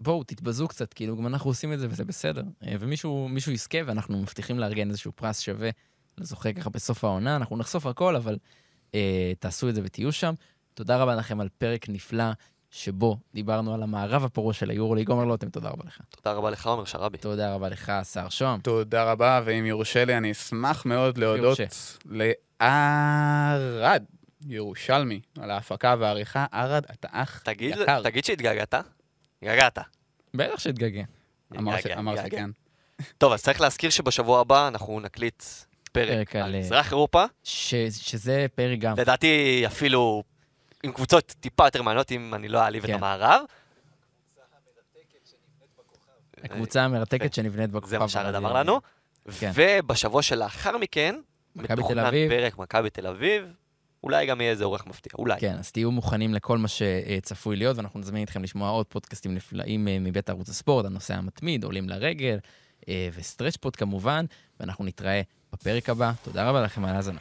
בואו, תתבזו קצת, כאילו, גם אנחנו עושים את זה וזה בסדר. אה, ומישהו מישהו יזכה, ואנחנו מבטיחים לארגן איזשהו פרס שווה לזוכה ככה בסוף העונה. אנחנו נחשוף הכל, אבל אה, תעשו את זה ותהיו שם. תודה רבה לכם על פרק נפלא, שבו דיברנו על המערב הפורה של היורוליג. עומר לוטם, תודה רבה לך. תודה רבה לך, עומר שרבי. תודה רבה לך, סער שוהם. תודה רבה, ואם יורשה לי, אני אשמח מאוד להודות לערד, ירושלמי, על ההפקה והעריכה. ערד, אתה אח תגיד יקר. תגיד שהתגעגעת? התגעגעת. בטח שהתגעגע. אמר. שכן. טוב, אז צריך להזכיר שבשבוע הבא אנחנו נקליט פרק פרק על, על אה, מזרח אירופה. ש- שזה פרק גם. לדעתי אפילו עם קבוצות טיפה יותר מעניינות, אם אני לא אעליב את כן. המערב. הקבוצה המרתקת שנבנית בכוכב. זה מה שהרד. אמר לנו. כן. ובשבוע שלאחר מכן, מתוכנן. פרק מכבי תל אביב. אולי גם יהיה איזה אורח מפתיע, אולי. כן, אז תהיו מוכנים לכל מה שצפוי להיות, ואנחנו נזמין אתכם לשמוע עוד פודקאסטים נפלאים אה, מבית ערוץ הספורט, הנושא המתמיד, עולים לרגל, אה, וסטרץ' פוד כמובן, ואנחנו נתראה בפרק הבא. תודה רבה לכם על ההאזנה.